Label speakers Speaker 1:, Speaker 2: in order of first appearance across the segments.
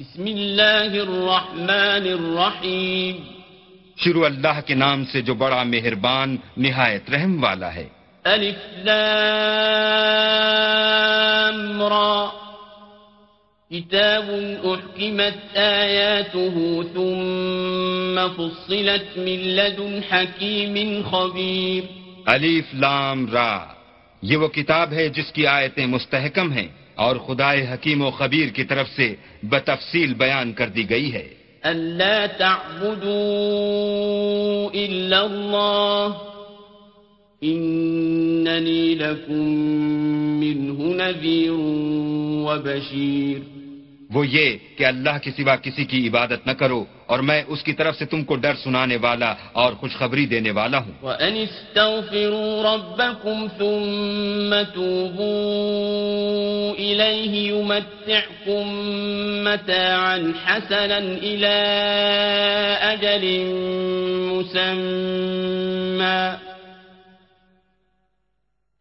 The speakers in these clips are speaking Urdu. Speaker 1: بسم اللہ الرحمن الرحیم
Speaker 2: شروع اللہ کے نام سے جو بڑا مہربان نہایت رحم والا ہے
Speaker 1: الف لام را کتاب احکمت آیاته ثم فصلت من لدن حکیم خبیر
Speaker 2: الف لام را یہ وہ کتاب ہے جس کی آیتیں مستحکم ہیں اور خدائے حکیم و خبیر کی طرف سے بتفصیل بیان کر دی گئی ہے
Speaker 1: اللہ تعدوم
Speaker 2: وہ یہ کہ اللہ کے سوا کسی کی عبادت نہ کرو اور میں اس کی طرف سے تم کو ڈر سنانے والا اور خوشخبری دینے والا ہوں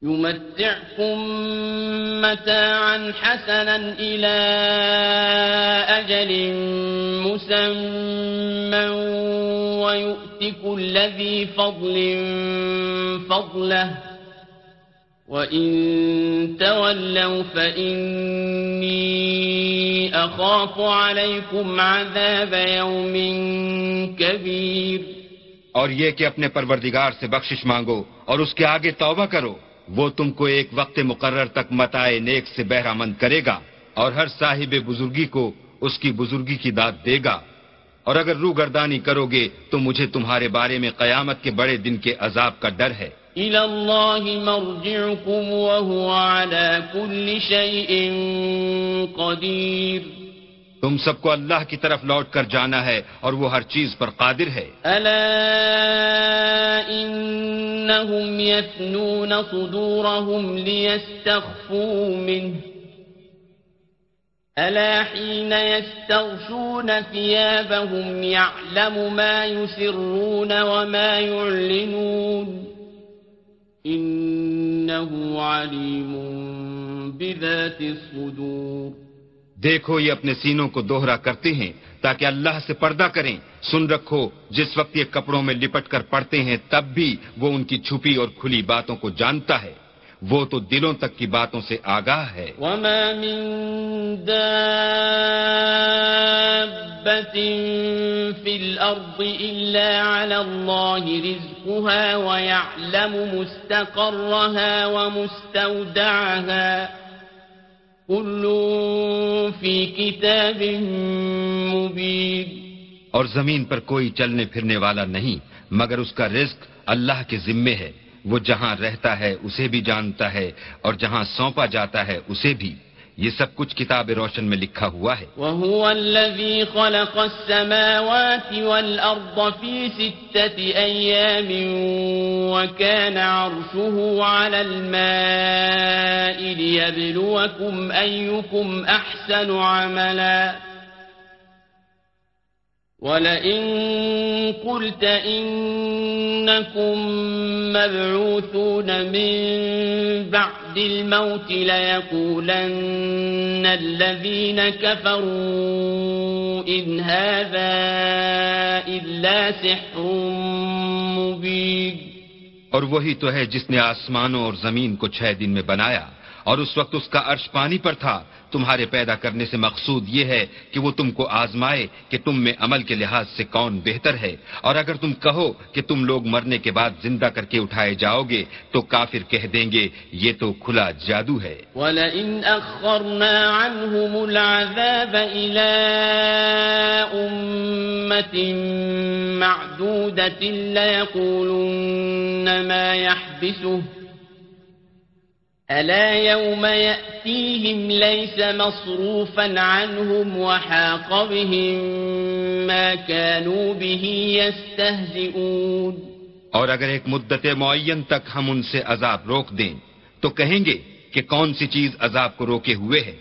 Speaker 1: يمتعكم متاعا حسنا إلى أجل مسمى ويؤتك الذي فضل فضله وإن تولوا فإني أخاف عليكم عذاب يوم كبير اور یہ کہ اپنے پروردگار سے بخشش مانگو
Speaker 2: اور اس کے آگے توبہ کرو وہ تم کو ایک وقت مقرر تک متائے نیک سے بہرہ مند کرے گا اور ہر صاحب بزرگی کو اس کی بزرگی کی داد دے گا اور اگر رو گردانی کرو گے تو مجھے تمہارے بارے میں قیامت کے بڑے دن کے عذاب کا ڈر ہے تم سب کو اللہ کی طرف لوٹ کر جانا ہے اور وہ ہر چیز پر قادر ہے
Speaker 1: الا الا انہم یتنون صدورہم منہ ما وما بذات الصدور
Speaker 2: دیکھو یہ اپنے سینوں کو دوہرا کرتے ہیں تاکہ اللہ سے پردہ کریں سن رکھو جس وقت یہ کپڑوں میں لپٹ کر پڑھتے ہیں تب بھی وہ ان کی چھپی اور کھلی باتوں کو جانتا ہے وہ تو دلوں تک کی باتوں سے آگاہ ہے
Speaker 1: وما من دابت الارض الا رزقها مستقرها ومستودعها
Speaker 2: اور زمین پر کوئی چلنے پھرنے والا نہیں مگر اس کا رزق اللہ کے ذمے ہے وہ جہاں رہتا ہے اسے بھی جانتا ہے اور جہاں سونپا جاتا ہے اسے بھی یہ سب کچھ کتاب روشن میں لکھا ہوا ہے
Speaker 1: وهو الذي خلق السماوات والأرض في ستة أيام وكان عرشه على الماء ليبلوكم أيكم أحسن عملا ولئن قلت إنكم مبعوثون من بعد الموت ليقولن الذين كفروا إن هذا إلا سحر مبين اور وہی تو ہے جس نے
Speaker 2: آسمانوں اور زمین کو چھ دن میں بنایا اور اس وقت اس کا عرش پانی پر تھا تمہارے پیدا کرنے سے مقصود یہ ہے کہ وہ تم کو آزمائے کہ تم میں عمل کے لحاظ سے کون بہتر ہے اور اگر تم کہو کہ تم لوگ مرنے کے بعد زندہ کر کے اٹھائے جاؤ گے تو کافر کہہ دیں گے یہ تو کھلا جادو ہے
Speaker 1: وَلَئِنْ أَخَّرْنَا عَنْهُمُ الْعَذَابَ إِلَىٰ أُمَّةٍ مَعْدُودَةٍ لَيَقُولُنَّ مَا يَحْبِسُهُ ألا يوم يأتيهم ليس مصروفا عنهم وحاق بهم ما كانوا به يستهزئون
Speaker 2: اور اگر ایک مدت معین تک ہم ان سے عذاب روک دیں تو کہیں گے کہ کون سی چیز عذاب کو روکے ہوئے ہے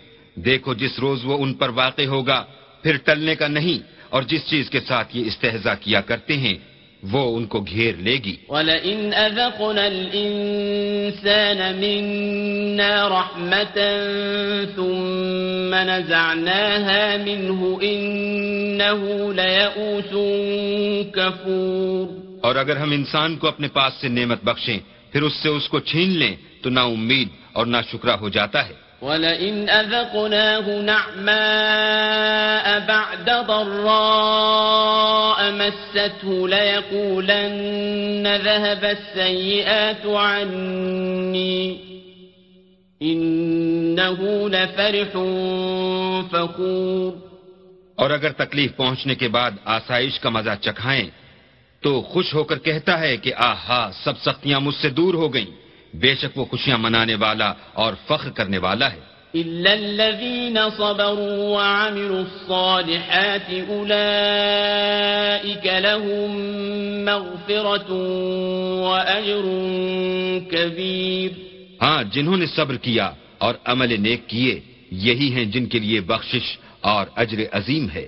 Speaker 2: دیکھو جس روز وہ ان پر واقع ہوگا پھر ٹلنے کا نہیں اور جس چیز کے ساتھ یہ استحضا کیا کرتے ہیں وہ ان کو گھیر لے گی
Speaker 1: وَلَئِنْ أَذَقْنَا الْإِنسَانَ مِنَّا رَحْمَةً ثُمَّ نَزَعْنَاهَا مِنْهُ إِنَّهُ كَفُورٌ
Speaker 2: اور اگر ہم انسان کو اپنے پاس سے نعمت بخشیں پھر اس سے اس کو چھین لیں تو نہ امید اور نہ شکرہ ہو جاتا
Speaker 1: ہے وَلَئِنْ أَذَقْنَاهُ نَعْمَاءَ بَعْدَ ضَرَّاءَ مَسَّتْهُ لَيَقُولَنَّ ذَهَبَ السَّيِّئَاتُ عَنِّي إِنَّهُ لَفَرِحٌ فَخُورٌ
Speaker 2: اور اگر تکلیف پہنچنے کے بعد آسائش کا مزہ چکھائیں تو خوش ہو کر کہتا ہے کہ آہا سب سختیاں مجھ سے دور ہو گئیں بے شک وہ خوشیاں منانے والا اور فخر کرنے والا ہے ہاں جنہوں نے صبر کیا اور عمل نیک کیے یہی ہیں جن کے لیے بخشش اور اجر عظیم ہے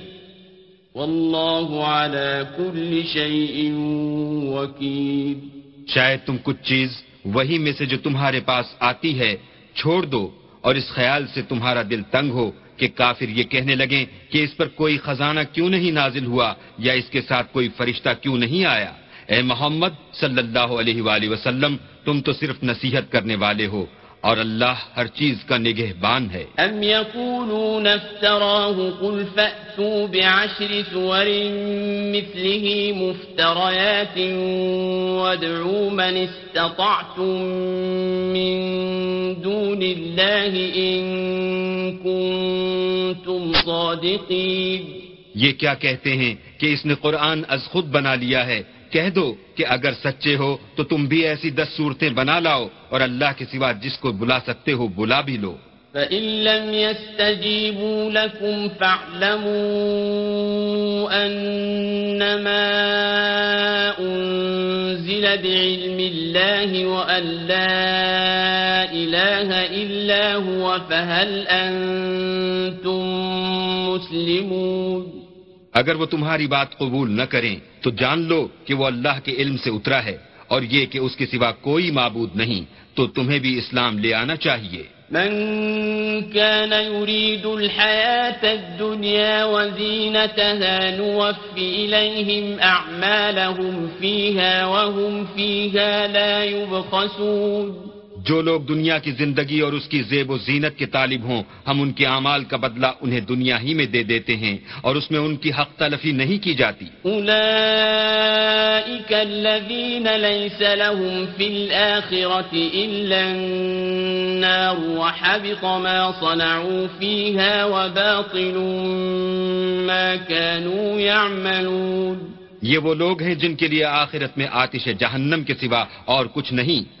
Speaker 1: كل
Speaker 2: شيء کل شاید تم کچھ چیز وہی میں سے جو تمہارے پاس آتی ہے چھوڑ دو اور اس خیال سے تمہارا دل تنگ ہو کہ کافر یہ کہنے لگے کہ اس پر کوئی خزانہ کیوں نہیں نازل ہوا یا اس کے ساتھ کوئی فرشتہ کیوں نہیں آیا اے محمد صلی اللہ علیہ وآلہ وسلم تم تو صرف نصیحت کرنے والے ہو اور اللہ ہر چیز کا نگہبان ہے
Speaker 1: ام یقولون افتراہ قل فأتو بعشر سور مثله مفتریات وادعو من استطعتم من دون اللہ ان کنتم صادقین
Speaker 2: یہ کیا کہتے ہیں کہ اس نے قرآن از خود بنا لیا ہے
Speaker 1: کہہ دو کہ اگر سچے ہو تو تم بھی ایسی دس صورتیں بنا لاؤ اور اللہ کے سوا جس کو بلا سکتے ہو بلا بھی لو فَإِن يَسْتَجِيبُوا لَكُمْ فَاعْلَمُوا أَنَّمَا أُنزِلَ بِعِلْمِ اللَّهِ إِلَّا هُوَ فَهَلْ لوگ
Speaker 2: اگر وہ تمہاری بات قبول نہ کریں تو جان لو کہ وہ اللہ کے علم سے اترا ہے اور یہ کہ اس کے سوا کوئی معبود نہیں تو تمہیں بھی اسلام لے آنا چاہیے
Speaker 1: من كان يريد الحياة الدنيا وزينتها نوف إليهم أعمالهم فيها وهم فيها لا يبخسون
Speaker 2: جو لوگ دنیا کی زندگی اور اس کی زیب و زینت کے طالب ہوں ہم ان کے اعمال کا بدلہ انہیں دنیا ہی میں دے دیتے ہیں اور اس میں ان کی حق تلفی نہیں کی جاتی یہ وہ لوگ ہیں جن کے لیے آخرت میں آتش جہنم کے سوا اور کچھ نہیں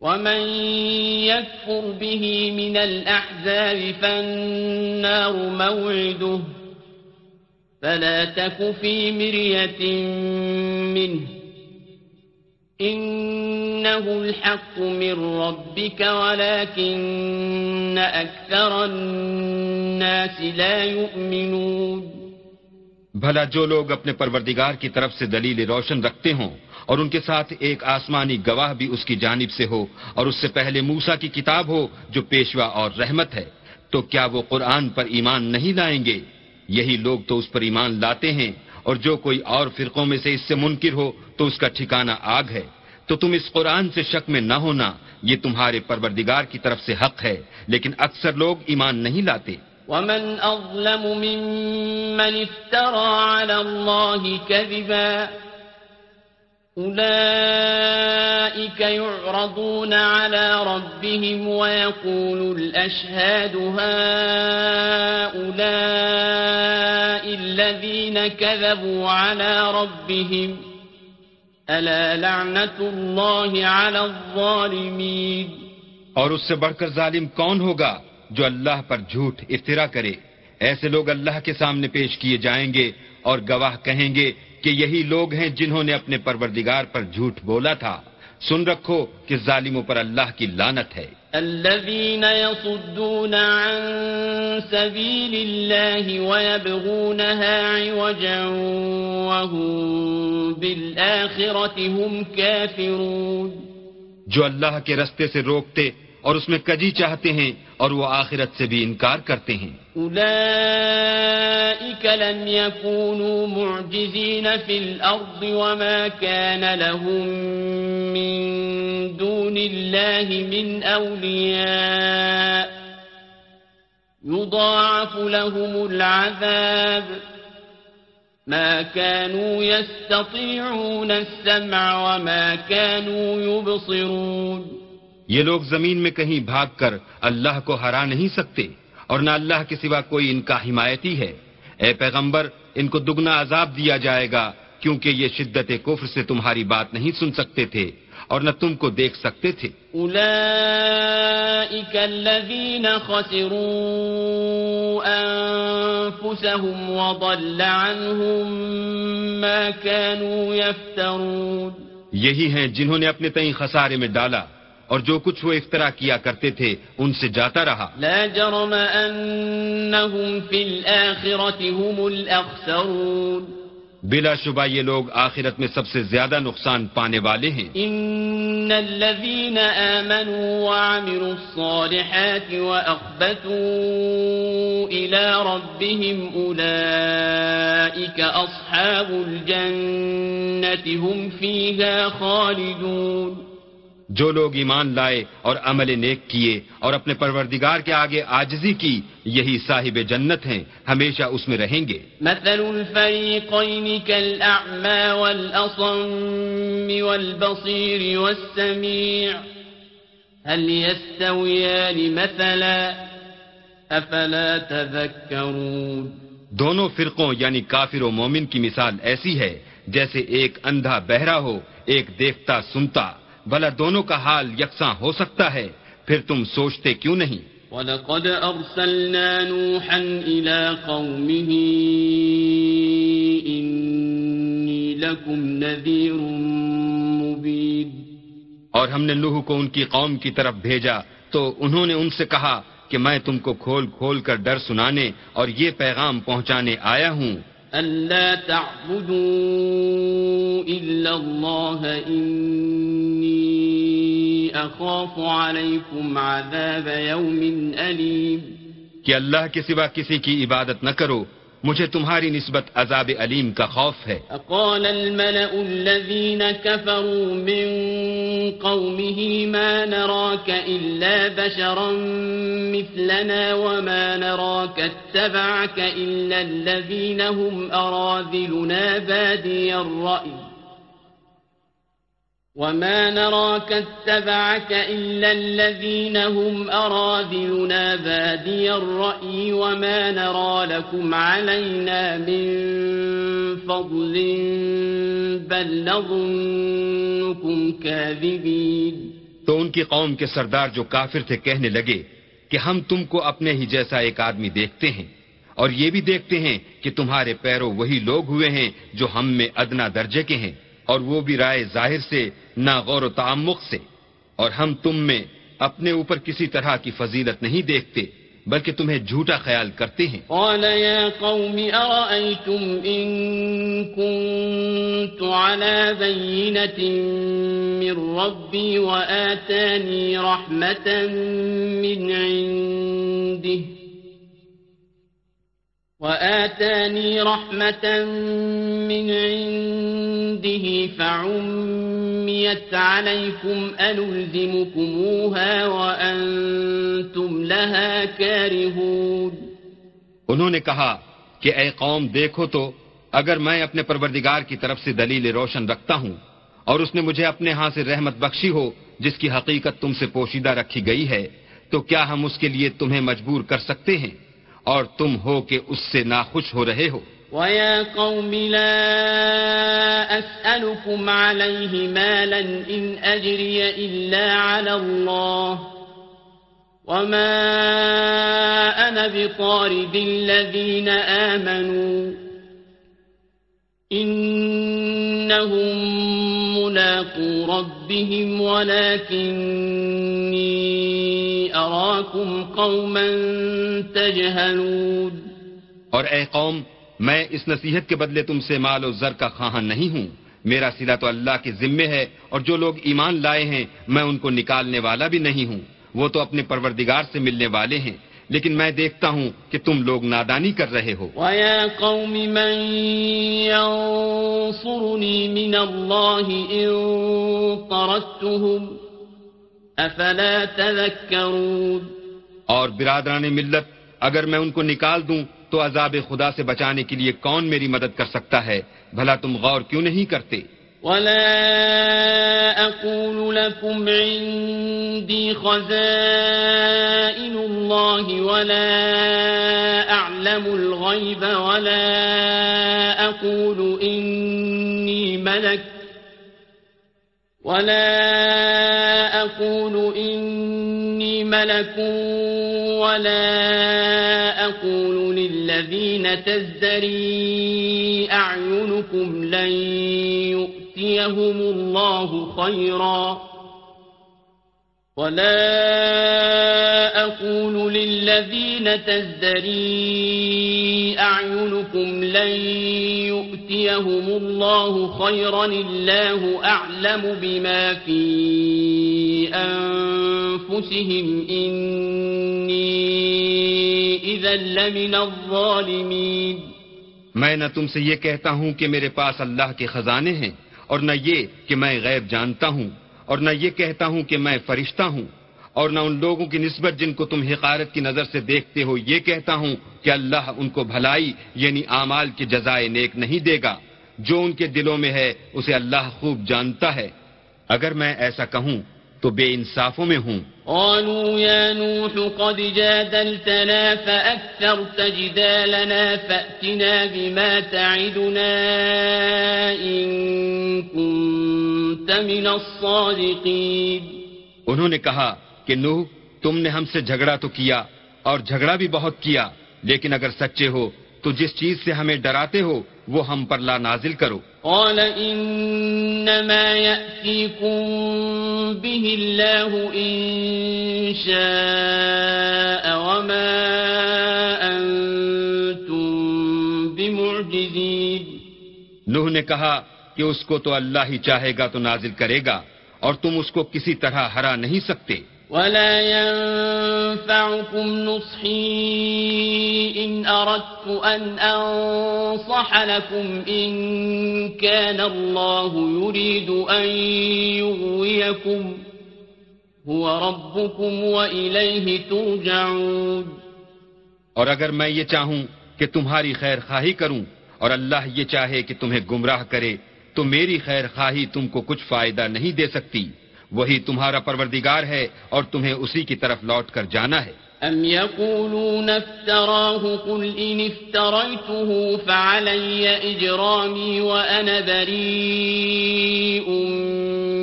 Speaker 1: ومن يكفر به من الأحزاب فالنار موعده فلا تك في مرية منه إنه الحق من ربك ولكن أكثر الناس لا يؤمنون
Speaker 2: بھلا جو لوگ اپنے پروردگار کی طرف سے دلیل روشن رکھتے ہوں اور ان کے ساتھ ایک آسمانی گواہ بھی اس کی جانب سے ہو اور اس سے پہلے موسا کی کتاب ہو جو پیشوا اور رحمت ہے تو کیا وہ قرآن پر ایمان نہیں لائیں گے یہی لوگ تو اس پر ایمان لاتے ہیں اور جو کوئی اور فرقوں میں سے اس سے منکر ہو تو اس کا ٹھکانہ آگ ہے تو تم اس قرآن سے شک میں نہ ہونا یہ تمہارے پروردگار کی طرف سے حق ہے لیکن اکثر لوگ ایمان نہیں لاتے
Speaker 1: ومن ممن أولئك يعرضون على على على ربهم ربهم ويقول الأشهاد هؤلاء الذين كذبوا ألا لعنة الله الظالمين
Speaker 2: اور اس سے بڑھ کر ظالم کون ہوگا جو اللہ پر جھوٹ افترا کرے ایسے لوگ اللہ کے سامنے پیش کیے جائیں گے اور گواہ کہیں گے کہ یہی لوگ ہیں جنہوں نے اپنے پروردگار پر جھوٹ بولا تھا سن رکھو کہ ظالموں پر اللہ کی لانت ہے الذين يصدون عن سبيل الله عوجا وهم
Speaker 1: هم كافرون
Speaker 2: جو اللہ کے رستے سے روکتے اور اس میں کجی چاہتے ہیں اور وہ آخرت سے بھی انکار کرتے ہیں
Speaker 1: أولئك لم يكونوا معجزين في الأرض وما كان لهم من دون الله من أولياء يضاعف لهم العذاب ما كانوا يستطيعون السمع وما كانوا يبصرون
Speaker 2: لوگ زمین میں کہیں بھاگ کر اللہ کو ہرا نہیں سکتے اور نہ اللہ کے سوا کوئی ان کا حمایتی ہے اے پیغمبر ان کو دگنا عذاب دیا جائے گا کیونکہ یہ شدت کفر سے تمہاری بات نہیں سن سکتے تھے اور نہ تم کو دیکھ سکتے تھے یہی ہیں جنہوں نے اپنے تئیں خسارے میں ڈالا اور جو کچھ وہ اختراع کیا کرتے تھے ان سے جاتا رہا
Speaker 1: لا جرم انہم فی الاخرت ہم الاخسرون
Speaker 2: بلا شبہ یہ لوگ آخرت میں سب سے زیادہ نقصان پانے والے ہیں
Speaker 1: ان الذین آمنوا وعملوا الصالحات واخبتوا الى ربهم اولئیک اصحاب الجنة هم فیها خالدون
Speaker 2: جو لوگ ایمان لائے اور عمل نیک کیے اور اپنے پروردگار کے آگے آجزی کی یہی صاحب جنت ہیں ہمیشہ اس میں رہیں گے
Speaker 1: مثل الفریقین والاصم والبصیر والسمیع هل يستویان مثلا افلا تذکرون
Speaker 2: دونوں فرقوں یعنی کافر و مومن کی مثال ایسی ہے جیسے ایک اندھا بہرا ہو ایک دیکھتا سنتا بھلا دونوں کا حال یکساں ہو سکتا ہے پھر تم سوچتے کیوں نہیں
Speaker 1: وَلَقَدْ أَرْسَلْنَا نُوحًا إِلَىٰ قَوْمِهِ إِنِّي لَكُمْ نَذِيرٌ مُبِينٌ
Speaker 2: اور ہم نے نوح کو ان کی قوم کی طرف بھیجا تو انہوں نے ان سے کہا کہ میں تم کو کھول کھول کر ڈر سنانے اور یہ پیغام پہنچانے آیا ہوں
Speaker 1: أَلَّا تَعْبُدُونَ إلا الله إني أخاف عليكم عذاب يوم أليم
Speaker 2: کہ اللہ کے سوا کسی کی عبادت نہ کرو مجھے تمہاری نسبت عذاب علیم کا خوف ہے
Speaker 1: اقال الملأ الذين كفروا من قومه ما نراك إلا بشرا مثلنا وما نراك اتبعك إلا الذين هم أراذلنا بادي الرأي وما نراك اتبعك إلا الذين هم أراذلنا بادي الرأي وما نرى لكم علينا من فضل بل نظنكم كاذبين
Speaker 2: تو ان کی قوم کے سردار جو کافر تھے کہنے لگے کہ ہم تم کو اپنے ہی جیسا ایک آدمی دیکھتے ہیں اور یہ بھی دیکھتے ہیں کہ تمہارے پیرو وہی لوگ ہوئے ہیں جو ہم میں ادنا درجے کے ہیں اور وہ بھی رائے ظاہر سے نہ غور و تعمق سے اور ہم تم میں اپنے اوپر کسی طرح کی فضیلت نہیں دیکھتے بلکہ تمہیں جھوٹا خیال کرتے ہیں
Speaker 1: وآتاني رحمة من عنده فعميت عليكم وأنتم لها كارهون
Speaker 2: انہوں نے کہا کہ اے قوم دیکھو تو اگر میں اپنے پروردگار کی طرف سے دلیل روشن رکھتا ہوں اور اس نے مجھے اپنے ہاں سے رحمت بخشی ہو جس کی حقیقت تم سے پوشیدہ رکھی گئی ہے تو کیا ہم اس کے لیے تمہیں مجبور کر سکتے ہیں
Speaker 1: تم ہو کہ اس سے नाखुश ہو رہے ہو ويا قوم لا أسألكم عليه مالا إن أجري إلا على الله وما أنا بطارد الذين آمنوا ربهم قوما اور
Speaker 2: اے قوم میں اس نصیحت کے بدلے تم سے مال و زر کا خواہاں نہیں ہوں میرا سدھا تو اللہ کے ذمے ہے اور جو لوگ ایمان لائے ہیں میں ان کو نکالنے والا بھی نہیں ہوں وہ تو اپنے پروردگار سے ملنے والے ہیں لیکن میں دیکھتا ہوں کہ تم لوگ نادانی کر رہے ہو
Speaker 1: وَيَا قَوْمِ مَنْ يَنصُرُنِي مِنَ اللَّهِ إِن طَرَتُهُمْ أَفَلَا تَذَكَّرُونَ
Speaker 2: اور برادران ملت اگر میں ان کو نکال دوں تو عذاب خدا سے بچانے کے لیے کون میری مدد کر سکتا ہے بھلا تم غور کیوں نہیں کرتے
Speaker 1: ولا أقول لكم عندي خزائن الله ولا أعلم الغيب ولا أقول إني ملك ولا أقول إني ملك ولا أقول للذين تزدري أعينكم لن يؤمنوا يجزيهم الله خيرا ولا أقول للذين تزدري أعينكم لن يؤتيهم الله خيرا الله أعلم بما في أنفسهم إني إذا لمن الظالمين
Speaker 2: میں نہ تم سے یہ کہتا ہوں کہ میرے پاس اللہ کے خزانے ہیں اور نہ یہ کہ میں غیب جانتا ہوں اور نہ یہ کہتا ہوں کہ میں فرشتہ ہوں اور نہ ان لوگوں کی نسبت جن کو تم حقارت کی نظر سے دیکھتے ہو یہ کہتا ہوں کہ اللہ ان کو بھلائی یعنی اعمال کے جزائے نیک نہیں دے گا جو ان کے دلوں میں ہے اسے اللہ خوب جانتا ہے اگر میں ایسا کہوں تو بے انصافوں میں ہوں قالوا
Speaker 1: يا نوح قد جادلتنا فأكثرت جدالنا فأتنا بما تعدنا إن كنت من الصادقين انہوں نے
Speaker 2: کہا کہ نوح تم نے ہم سے جھگڑا تو کیا اور جھگڑا بھی بہت کیا لیکن اگر سچے ہو تو جس چیز سے ہمیں ڈراتے ہو وہ ہم پر لا نازل کرو
Speaker 1: قال إنما يأتيكم به الله إن شاء وما أنتم بمعجزين
Speaker 2: نوح نے کہا کہ اس کو تو اللہ ہی چاہے گا تو نازل کرے گا اور تم اس کو کسی طرح ہرا نہیں سکتے
Speaker 1: ولا ينفعكم نصحي إن إن أردت أن أن أنصح لكم كان الله يريد يغويكم هو ربكم وإليه ترجعون
Speaker 2: اور اگر میں یہ چاہوں کہ تمہاری خیر خواہی کروں اور اللہ یہ چاہے کہ تمہیں گمراہ کرے تو میری خیر خواہی تم کو کچھ فائدہ نہیں دے سکتی وہی تمہارا پروردگار ہے اور تمہیں اسی کی طرف لوٹ کر جانا ہے
Speaker 1: يقولون افتراه قل افتريته فعلي بريء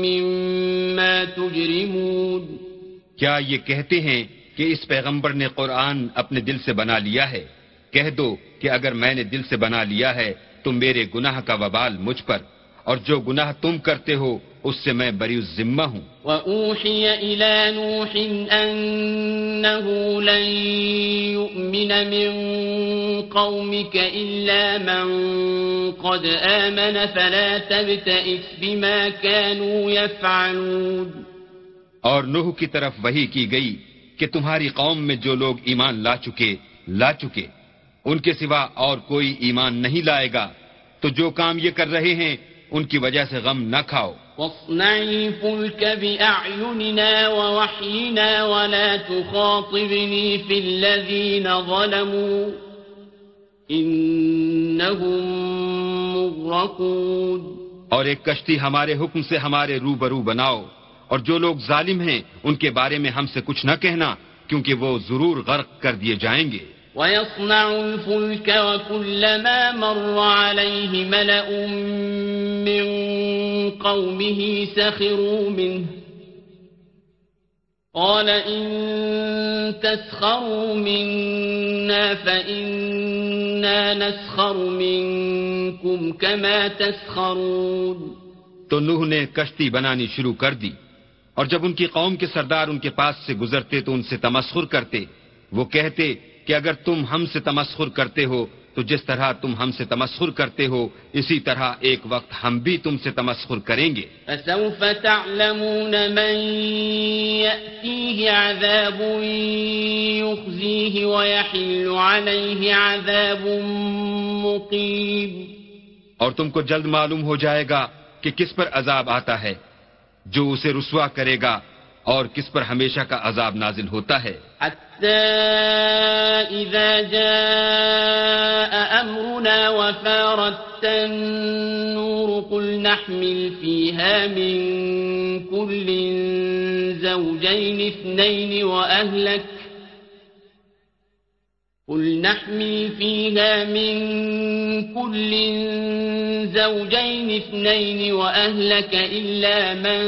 Speaker 1: مما تجرمون
Speaker 2: کیا یہ کہتے ہیں کہ اس پیغمبر نے قرآن اپنے دل سے بنا لیا ہے کہہ دو کہ اگر میں نے دل سے بنا لیا ہے تو میرے گناہ کا وبال مجھ پر اور جو گناہ تم کرتے ہو اس سے میں بری ذمہ ہوں وَأُوحِيَ إِلَى نُوحٍ أَنَّهُ لَن يُؤْمِنَ مِن قَوْمِكَ إِلَّا مَن قَدْ آمَنَ فَلَا تَبْتَئِسْ بِمَا كَانُوا يَفْعَلُونَ اور نوح کی طرف وحی کی گئی کہ تمہاری قوم میں جو لوگ ایمان لا چکے لا چکے ان کے سوا اور کوئی ایمان نہیں لائے گا تو جو کام یہ کر رہے ہیں ان کی وجہ سے غم نہ کھاؤ اور ایک کشتی ہمارے حکم سے ہمارے رو برو بناؤ اور جو لوگ ظالم ہیں ان کے بارے میں ہم سے کچھ نہ کہنا کیونکہ وہ ضرور غرق کر دیے جائیں گے
Speaker 1: ويصنع الفلك وكلما مر عليه ملأ من قومه سخروا منه قال إن تسخروا منا فإنا نسخر منكم كما تسخرون
Speaker 2: تو نوح نے کشتی بنانی شروع کر دی اور جب ان کی قوم کے سردار ان کے پاس سے گزرتے تو ان سے تمسخر کرتے وہ کہتے کہ اگر تم ہم سے تمسخر کرتے ہو تو جس طرح تم ہم سے تمسخر کرتے ہو اسی طرح ایک وقت ہم بھی تم سے تمسخر کریں گے اور تم کو جلد معلوم ہو جائے گا کہ کس پر عذاب آتا ہے جو اسے رسوا کرے گا और किस पर हमेशा का अजाब नाजिल
Speaker 1: होता है إذا جاء أمرنا وفارت النور قل نحمل فيها من كل زوجين اثنين وأهلك قل نحمي فيها من كل زوجين اثنين وأهلك إلا من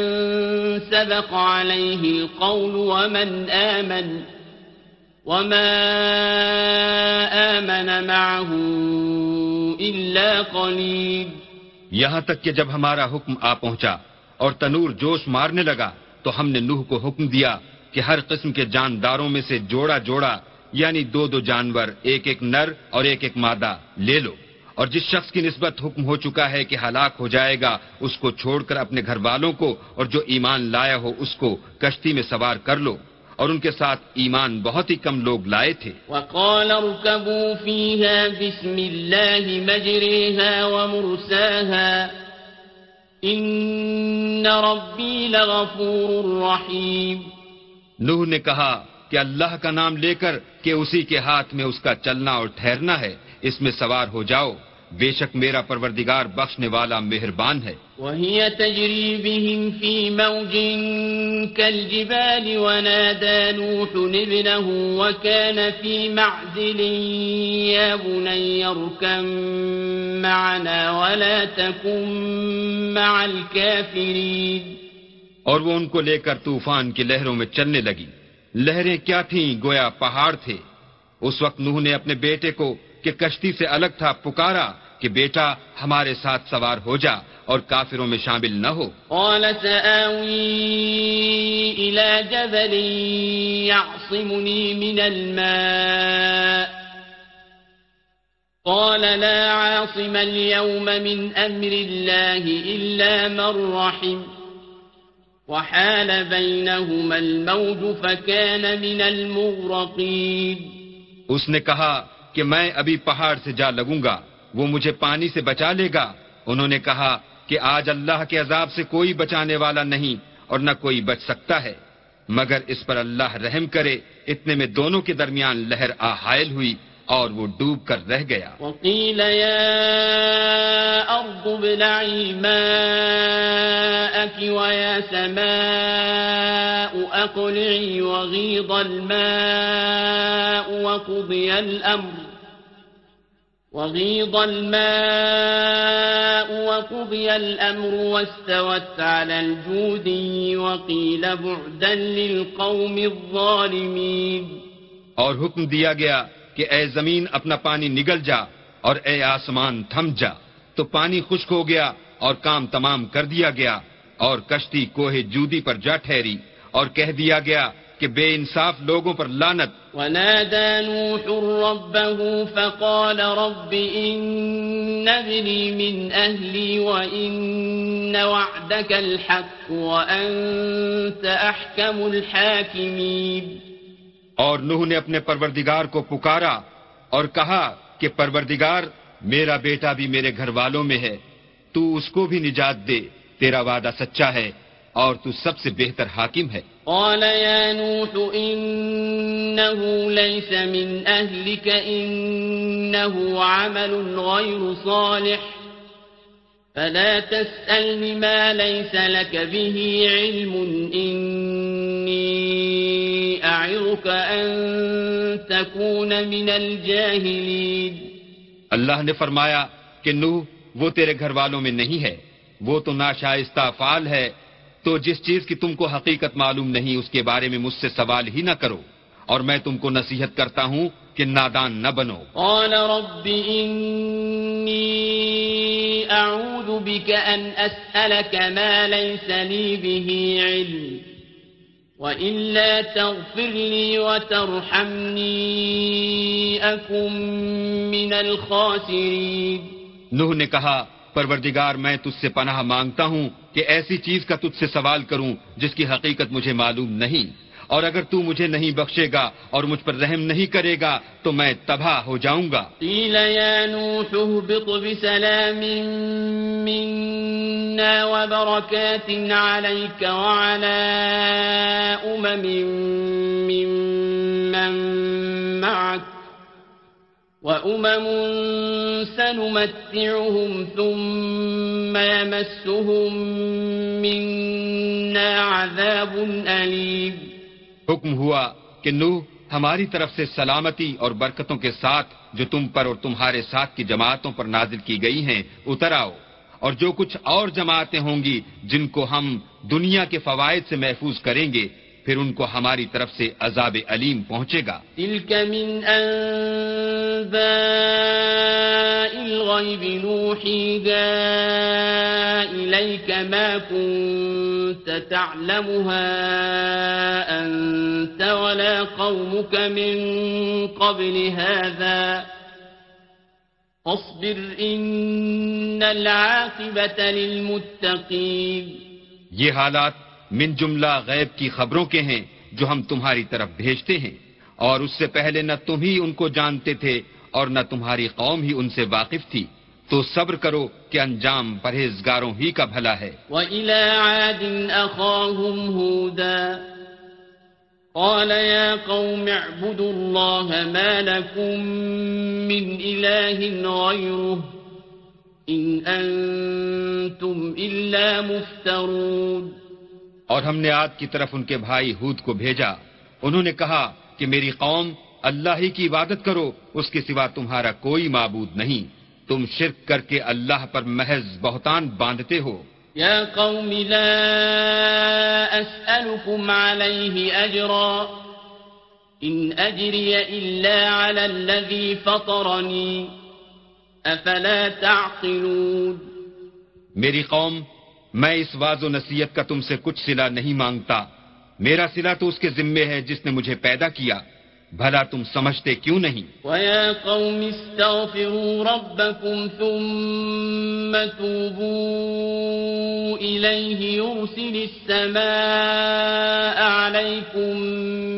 Speaker 1: سبق عليه القول ومن آمن وما آمن معه إلا قليل
Speaker 2: یہاں تک کہ جب ہمارا حکم آ پہنچا اور تنور جوش مارنے لگا تو ہم نے نوح کو حکم دیا کہ ہر قسم کے جانداروں میں سے جوڑا جوڑا یعنی دو دو جانور ایک ایک نر اور ایک ایک مادہ لے لو اور جس شخص کی نسبت حکم ہو چکا ہے کہ ہلاک ہو جائے گا اس کو چھوڑ کر اپنے گھر والوں کو اور جو ایمان لایا ہو اس کو کشتی میں سوار کر لو اور ان کے ساتھ ایمان بہت ہی کم لوگ لائے تھے نوح نے کہا کہ اللہ کا نام لے کر کہ اسی کے ہاتھ میں اس کا چلنا اور ٹھہرنا ہے اس میں سوار ہو جاؤ بے شک میرا پروردگار بخشنے والا مہربان ہے
Speaker 1: وَهِيَ تَجْرِي بِهِمْ فِي مَوْجٍ كَالْجِبَالِ وَنَادَى نُوحٌ ابْنَهُ وَكَانَ فِي مَعْزِلٍ يَا بُنَيَّ
Speaker 2: ارْكَمْ مَعَنَا وَلَا تَكُمْ مَعَ الْكَافِرِينَ اور وہ ان کو لے کر طوفان کی لہروں میں چلنے لگیں لہریں کیا تھیں گویا پہاڑ تھے اس وقت نوح نے اپنے بیٹے کو کہ کشتی سے الگ تھا پکارا کہ بیٹا ہمارے ساتھ سوار ہو جا اور کافروں میں شامل نہ ہو
Speaker 1: وحال بينهما الموج فكان من المغرقين
Speaker 2: اس نے کہا کہ میں ابھی پہاڑ سے جا لگوں گا وہ مجھے پانی سے بچا لے گا انہوں نے کہا کہ آج اللہ کے عذاب سے کوئی بچانے والا نہیں اور نہ کوئی بچ سکتا ہے مگر اس پر اللہ رحم کرے اتنے میں دونوں کے درمیان
Speaker 1: لہر آہائل ہوئی اور وہ ڈوب کر رہ گیا وقيل يا أرض ابلعي ماءك ويا سماء أقلعي وغيض الماء وقضي الأمر وغيض الماء وقضي الأمر واستوت على الجود وقيل بعدا للقوم الظالمين اور حکم دیا
Speaker 2: گیا کہ اے زمین اپنا پانی نگل جا اور اے آسمان تھم جا تو پانی خشک ہو گیا اور کام تمام کر دیا گیا اور کشتی کوہ جودی پر جا ٹھہری اور کہہ دیا گیا کہ بے انصاف لوگوں
Speaker 1: پر لانت ونادى نوح ربه فقال رب إن ابني من أهلي وإن وعدك الحق وأنت أحكم الحاكمين
Speaker 2: اور نوح نے اپنے پروردگار کو پکارا اور کہا کہ پروردگار میرا بیٹا بھی میرے گھر والوں میں ہے تو اس کو بھی نجات دے تیرا وعدہ سچا ہے اور تو سب سے بہتر حاکم ہے
Speaker 1: قال يا نوح إنه ليس من أهلك إنه عمل غير صالح فلا تسألني ما ليس لك به علم إني تكون من الجاهلين
Speaker 2: اللہ نے فرمایا کہ نو وہ تیرے گھر والوں میں نہیں ہے وہ تو ناشائستہ فعال ہے تو جس چیز کی تم کو حقیقت معلوم نہیں اس کے بارے میں مجھ سے سوال ہی نہ کرو اور میں تم کو نصیحت کرتا ہوں کہ نادان نہ بنو
Speaker 1: قال رب انی اعوذ ان ما لی به علم نوح
Speaker 2: نے کہا پروردگار میں تجھ سے پناہ مانگتا ہوں کہ ایسی چیز کا تجھ سے سوال کروں جس کی حقیقت مجھے معلوم نہیں اور اگر تو مجھے نہیں بخشے گا اور مجھ پر رحم نہیں کرے گا
Speaker 1: تو میں تباہ ہو جاؤں گا قیل یا نوح بسلام منا منا معك وأمم سنمتعهم ثم يمسهم عذاب أليم
Speaker 2: حکم ہوا کہ نو ہماری طرف سے سلامتی اور برکتوں کے ساتھ جو تم پر اور تمہارے ساتھ کی جماعتوں پر نازل کی گئی ہیں اتر آؤ اور جو کچھ اور جماعتیں ہوں گی جن کو ہم دنیا کے فوائد سے محفوظ کریں گے پھر ان کو ہماری طرف
Speaker 1: سے عذاب علیم پہنچے گا تلك من انباء الغیب نوحی گا الیک ما كنت تعلمها انت ولا قومك من قبل هذا اصبر ان العاقبت للمتقین
Speaker 2: یہ حالات من جملہ غیب کی خبروں کے ہیں جو ہم تمہاری طرف بھیجتے ہیں اور اس سے پہلے نہ تم ہی ان کو جانتے تھے اور نہ تمہاری قوم ہی ان سے واقف تھی تو صبر کرو کہ انجام پرہیزگاروں ہی کا بھلا ہے
Speaker 1: وَإِلَى عَادٍ أَخَاهُمْ هُودًا قَالَ يَا قَوْمِ اعْبُدُوا اللَّهَ مَا لَكُمْ مِنْ إِلَٰهٍ غَيْرُهُ إِنْ أَنْتُمْ إِلَّا مُفْتَرُونَ
Speaker 2: اور ہم نے آد کی طرف ان کے بھائی ہود کو بھیجا انہوں نے کہا کہ میری قوم اللہ ہی کی عبادت کرو اس کے سوا تمہارا کوئی معبود نہیں تم شرک کر کے اللہ پر محض بہتان باندھتے ہو
Speaker 1: یا قوم لا اجرا ان الا افلا تعقلون
Speaker 2: میری قوم میں اس واض و نصیحت کا تم سے کچھ سلا نہیں مانگتا میرا سلا تو اس کے ذمے ہے جس نے مجھے پیدا کیا بھلا تم سمجھتے کیوں نہیں
Speaker 1: وَيَا قَوْمِ اسْتَغْفِرُوا رَبَّكُمْ ثُمَّ تُوبُوا إِلَيْهِ يُرْسِلِ السَّمَاءَ عَلَيْكُمْ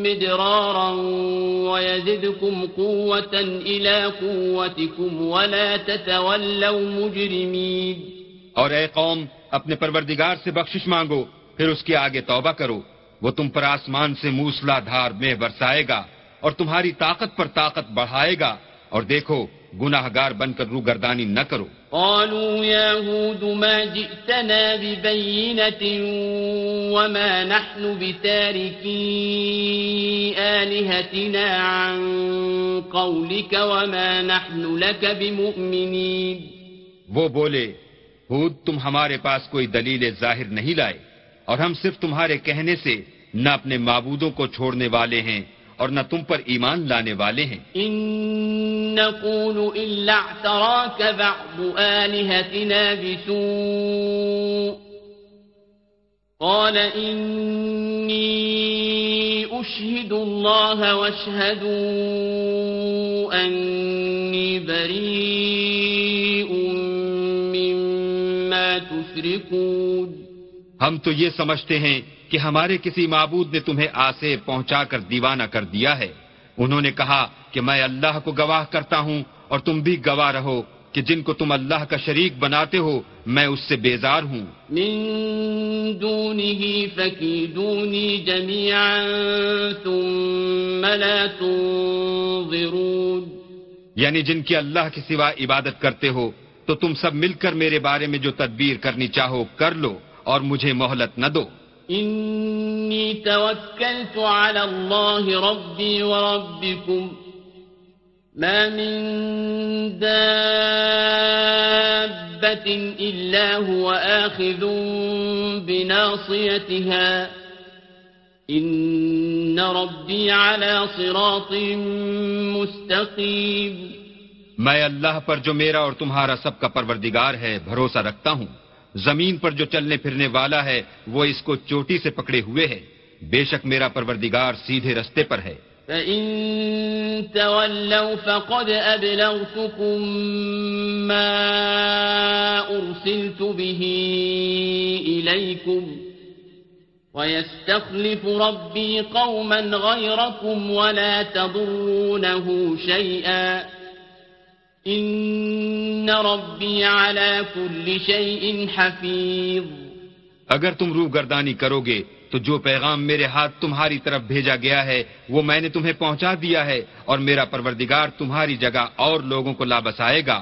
Speaker 1: مِدْرَارًا وَيَزِدْكُمْ قُوَّةً إِلَى قُوَّتِكُمْ وَلَا تَتَوَلَّوْا مُجْرِمِينَ
Speaker 2: اور اے قوم اپنے پروردگار سے بخشش مانگو پھر اس کے آگے توبہ کرو وہ تم پر آسمان سے موسلا دھار میں برسائے گا اور تمہاری طاقت پر طاقت بڑھائے گا اور دیکھو گناہ گار بن کر رو گردانی نہ کرو
Speaker 1: قالوا يا هود ما جئتنا ببينة وما وما نحن نحن آلهتنا عن قولك لك بمؤمنين
Speaker 2: وہ بولے خود تم ہمارے پاس کوئی دلیل ظاہر نہیں لائے اور ہم صرف تمہارے کہنے سے نہ اپنے معبودوں کو چھوڑنے والے ہیں اور نہ تم پر ایمان لانے والے ہیں ہم تو یہ سمجھتے ہیں کہ ہمارے کسی معبود نے تمہیں آسے پہنچا کر دیوانہ کر دیا ہے انہوں نے کہا کہ میں اللہ کو گواہ کرتا ہوں اور تم بھی گواہ رہو کہ جن کو تم اللہ کا شریک بناتے ہو میں اس سے بیزار ہوں
Speaker 1: من
Speaker 2: یعنی جن کی اللہ کے سوا عبادت کرتے ہو تو تم سب مل کر میرے بارے میں جو تدبیر کرنی چاہو کر لو اور مجھے مہلت نہ دو
Speaker 1: انی توکلت علی اللہ ربی و ربکم ما من هو آخذ کم التی صراط مستقیب
Speaker 2: میں اللہ پر جو میرا اور تمہارا سب کا پروردگار ہے بھروسہ رکھتا ہوں زمین پر جو چلنے پھرنے والا ہے وہ اس کو چوٹی سے پکڑے ہوئے ہے بے شک میرا پروردگار سیدھے رستے پر ہے
Speaker 1: ان ربی حفیظ
Speaker 2: اگر تم روح گردانی کرو گے تو جو پیغام میرے ہاتھ تمہاری طرف بھیجا گیا ہے وہ میں نے تمہیں پہنچا دیا ہے اور میرا پروردگار تمہاری جگہ اور لوگوں کو لابس آئے گا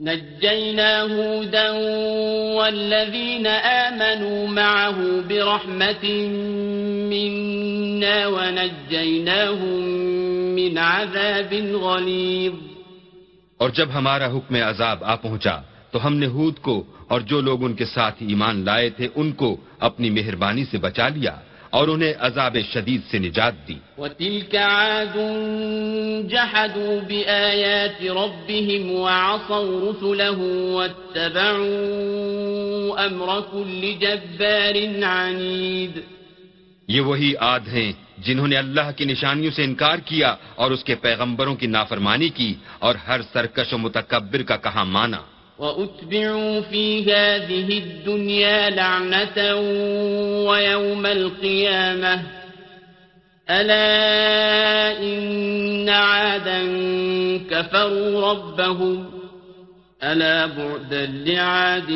Speaker 1: نجينا هودا والذين آمنوا معه برحمة منا ونجيناهم من عذاب غليظ
Speaker 2: اور جب ہمارا حکم عذاب آ پہنچا تو ہم نے ہود کو اور جو لوگ ان کے ساتھ ایمان لائے تھے ان کو اپنی مہربانی سے بچا لیا اور انہیں عذاب شدید سے نجات دی یہ وہی عاد ہیں جنہوں نے اللہ کی نشانیوں سے انکار کیا اور اس کے پیغمبروں کی نافرمانی کی اور ہر سرکش و متکبر کا کہا مانا
Speaker 1: وَأُتْبِعُوا فِي هَذِهِ الدُّنْيَا لَعْنَةً وَيَوْمَ الْقِيَامَةِ أَلَا إِنَّ عَادًا كَفَرُوا رَبَّهُمْ أَلَا بُعْدًا لِعَادٍ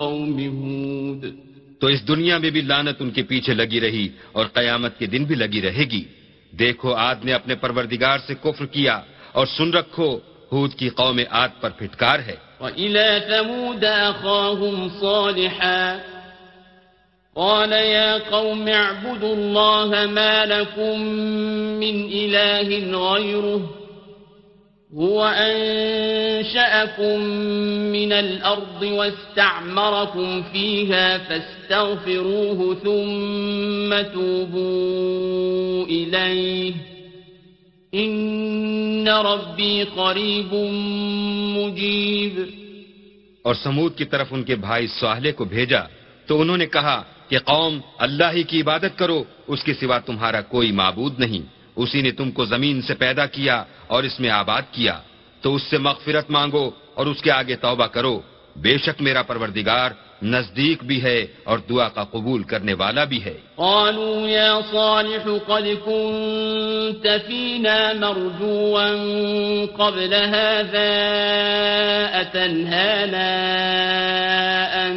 Speaker 1: قَوْمِ هُودٍ
Speaker 2: تو اس دنیا میں بھی لانت ان کے پیچھے لگی رہی اور قیامت کے دن بھی لگی رہے گی دیکھو آد نے اپنے پروردگار سے کفر کیا اور سن رکھو
Speaker 1: ہود کی قوم آد پر پھٹکار ہے وإلى ثمود أخاهم صالحا قال يا قوم اعبدوا الله ما لكم من إله غيره هو أنشأكم من الأرض واستعمركم فيها فاستغفروه ثم توبوا إليه ان ربی قریب مجیب
Speaker 2: اور سمود کی طرف ان کے بھائی سہلے کو بھیجا تو انہوں نے کہا کہ قوم اللہ ہی کی عبادت کرو اس کے سوا تمہارا کوئی معبود نہیں اسی نے تم کو زمین سے پیدا کیا اور اس میں آباد کیا تو اس سے مغفرت مانگو اور اس کے آگے توبہ کرو بے شک میرا پروردگار نزدیک بھی ہے اور دعا کا قبول کرنے والا بھی ہے
Speaker 1: قالوا يا صالح قد كنت فينا مرجوا قبل هذا أتنهانا أن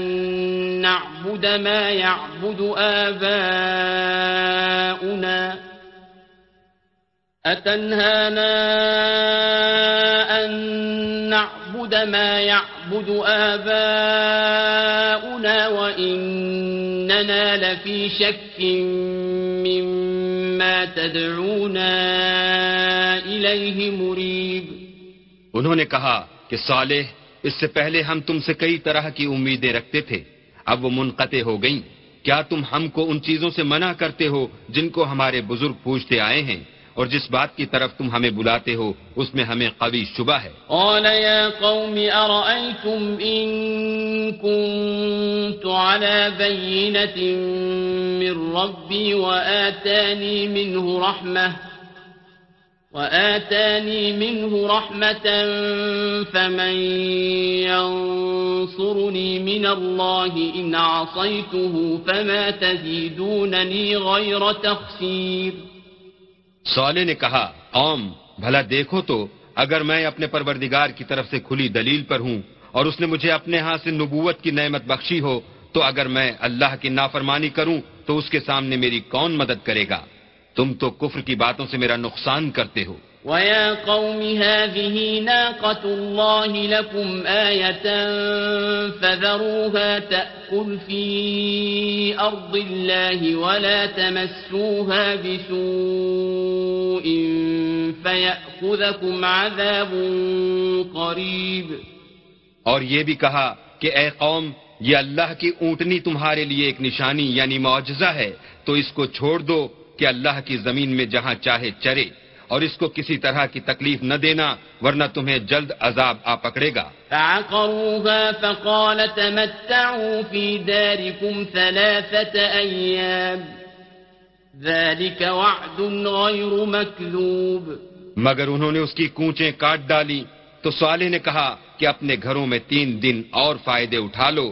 Speaker 1: نعبد ما يعبد آباؤنا أتنهانا أن نعبد نعبد ما يعبد آباؤنا وإننا لفي شك مما تدعونا إليه مريب
Speaker 2: انہوں نے کہا کہ صالح اس سے پہلے ہم تم سے کئی طرح کی امیدیں رکھتے تھے اب وہ منقطع ہو گئیں کیا تم ہم کو ان چیزوں سے منع کرتے ہو جن کو ہمارے بزرگ پوچھتے آئے ہیں جس بات کی طرف تم ہمیں بلاتے ہو اس میں ہمیں قوی شبہ ہے
Speaker 1: قال يا قوم أرأيتم إن كنت على بينة من ربي وآتاني منه رحمة وآتاني منه رحمة فمن ينصرني من الله إن عصيته فما تزيدونني غير تخسير
Speaker 2: سولے نے کہا قوم بھلا دیکھو تو اگر میں اپنے پروردگار کی طرف سے کھلی دلیل پر ہوں اور اس نے مجھے اپنے ہاں سے نبوت کی نعمت بخشی ہو تو اگر میں اللہ کی نافرمانی کروں تو اس کے سامنے میری کون مدد کرے گا تم تو کفر کی باتوں سے میرا نقصان کرتے ہو
Speaker 1: اور یہ
Speaker 2: بھی کہا کہ اے قوم یہ اللہ کی اونٹنی تمہارے لیے ایک نشانی یعنی معجزہ ہے تو اس کو چھوڑ دو کہ اللہ کی زمین میں جہاں چاہے چرے اور اس کو کسی طرح کی تکلیف نہ دینا ورنہ تمہیں جلد عذاب آ پکڑے گا مگر انہوں نے اس کی کوچیں کاٹ ڈالی تو سوالے نے کہا کہ اپنے گھروں میں تین دن اور فائدے اٹھا لو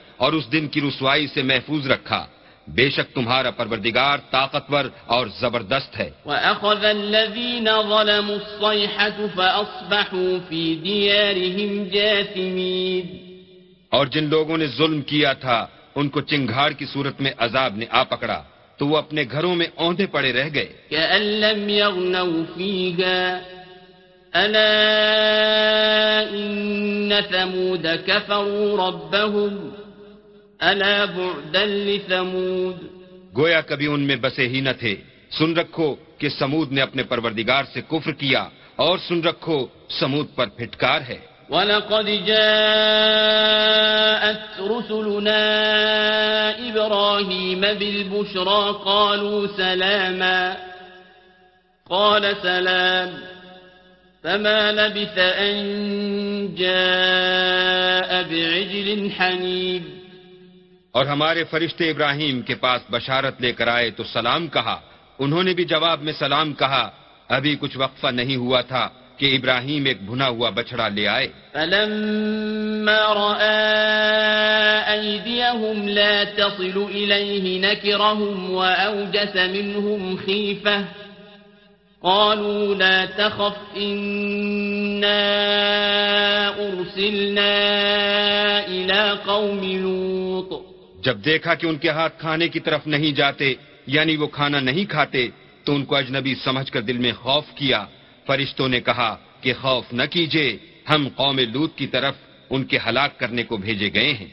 Speaker 2: اور اس دن کی رسوائی سے محفوظ رکھا بے شک تمہارا پروردگار طاقتور اور زبردست ہے
Speaker 1: وَأَخَذَ الَّذِينَ ظَلَمُوا الصَّيْحَةُ فَأَصْبَحُوا فِي دِيَارِهِمْ جَاثِمِينَ
Speaker 2: اور جن لوگوں نے ظلم کیا تھا ان کو چنگھار کی صورت میں عذاب نے آ پکڑا تو وہ اپنے گھروں میں اوندے پڑے رہ گئے كَأَن
Speaker 1: لَمْ يَغْنَوْا فِيهَا أَلَا إِنَّ ثَمُودَ كَفَرُوا رَبَّهُمْ الا بعدا
Speaker 2: لثمود گویا کبھی ان میں بسے ہی نہ تھے سن رکھو کہ سمود نے اپنے
Speaker 1: پروردگار سے کفر کیا اور سن رکھو سمود پر پھٹکار ہے وَلَقَدْ جَاءَتْ رُسُلُنَا إِبْرَاهِيمَ بِالْبُشْرَى قَالُوا سَلَامًا قَالَ سَلَامٌ
Speaker 2: اور ہمارے فرشتے ابراہیم کے پاس بشارت لے کر آئے تو سلام کہا انہوں نے بھی جواب میں سلام کہا ابھی کچھ وقفہ نہیں ہوا تھا کہ ابراہیم ایک بھنا ہوا بچڑا لے آئے
Speaker 1: فلما رآ ایدیہم لا تصل الیہ نکرہم و اوجس منہم خیفہ قالوا لا تخف انا ارسلنا الى قوم لوط
Speaker 2: جب دیکھا کہ ان کے ہاتھ کھانے کی طرف نہیں جاتے یعنی وہ کھانا نہیں کھاتے تو ان کو اجنبی سمجھ کر دل میں خوف کیا فرشتوں نے کہا کہ خوف نہ کیجیے ہم قوم لوت کی طرف ان کے ہلاک کرنے کو بھیجے گئے ہیں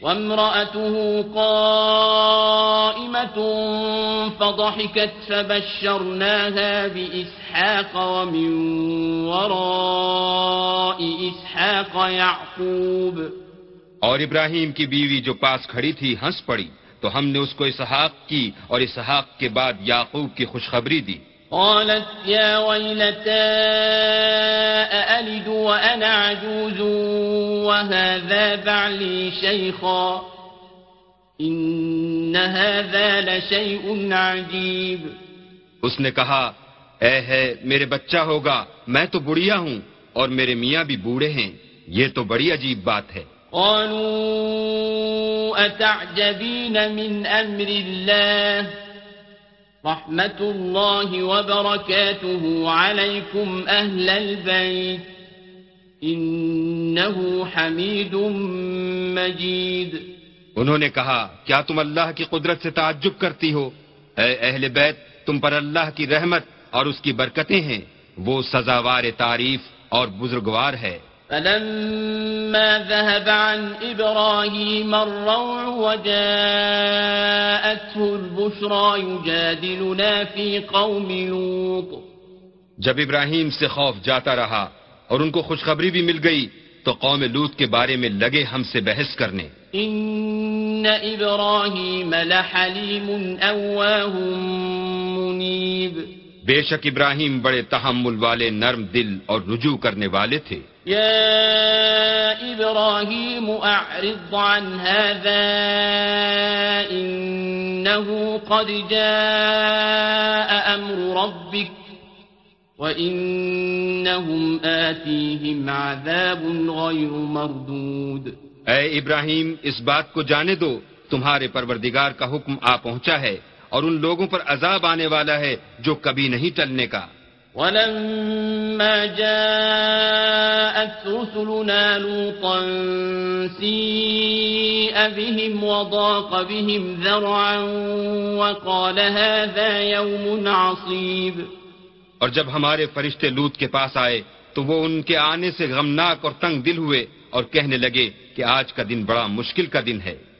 Speaker 2: اور ابراہیم کی بیوی جو پاس کھڑی تھی ہنس پڑی تو ہم نے اس کو اسحاق کی اور اسحاق کے بعد یاقوب کی خوشخبری دی اس نے کہا اے ہے میرے بچہ ہوگا میں تو بڑھیا ہوں اور میرے میاں بھی بوڑھے ہیں یہ تو بڑی عجیب بات ہے
Speaker 1: قالوا أتعجبين من أمر الله رحمة الله وبركاته عليكم أهل البيت إنه حميد مجيد
Speaker 2: انہوں نے کہا کیا تم اللہ کی قدرت سے تعجب کرتی ہو اے اہل بیت تم پر اللہ کی رحمت اور اس کی برکتیں ہیں وہ سزاوار تعریف اور بزرگوار ہے
Speaker 1: فلما ذهب عن إبراهيم الروع وجاءته البشرى يجادلنا في قوم لوط
Speaker 2: جب ابراہیم سے خوف جاتا رہا اور ان کو خوشخبری بھی مل گئی تو قوم لوت کے بارے میں لگے ہم سے بحث کرنے
Speaker 1: ان ابراہیم لحلیم اواہ منیب
Speaker 2: بے شک ابراہیم بڑے تحمل والے نرم دل اور رجوع کرنے والے تھے
Speaker 1: یا ابراہیم اعرض عن هذا انہو قد جاء امر ربک وَإِنَّهُمْ آتِيهِمْ عَذَابٌ غَيْرُ مَرْدُودٌ
Speaker 2: اے ابراہیم اس بات کو جانے دو تمہارے پروردگار کا حکم آ پہنچا ہے اور ان لوگوں پر عذاب آنے والا ہے جو کبھی نہیں ٹلنے کا
Speaker 1: ولما جاءت رسلنا لوطا سيء بهم وضاق بهم ذرعا وقال هذا يوم عصيب
Speaker 2: اور جب ہمارے فرشتے لوط کے پاس آئے تو وہ ان کے آنے سے غمناک اور تنگ دل ہوئے اور کہنے لگے کہ آج کا دن بڑا مشکل کا دن ہے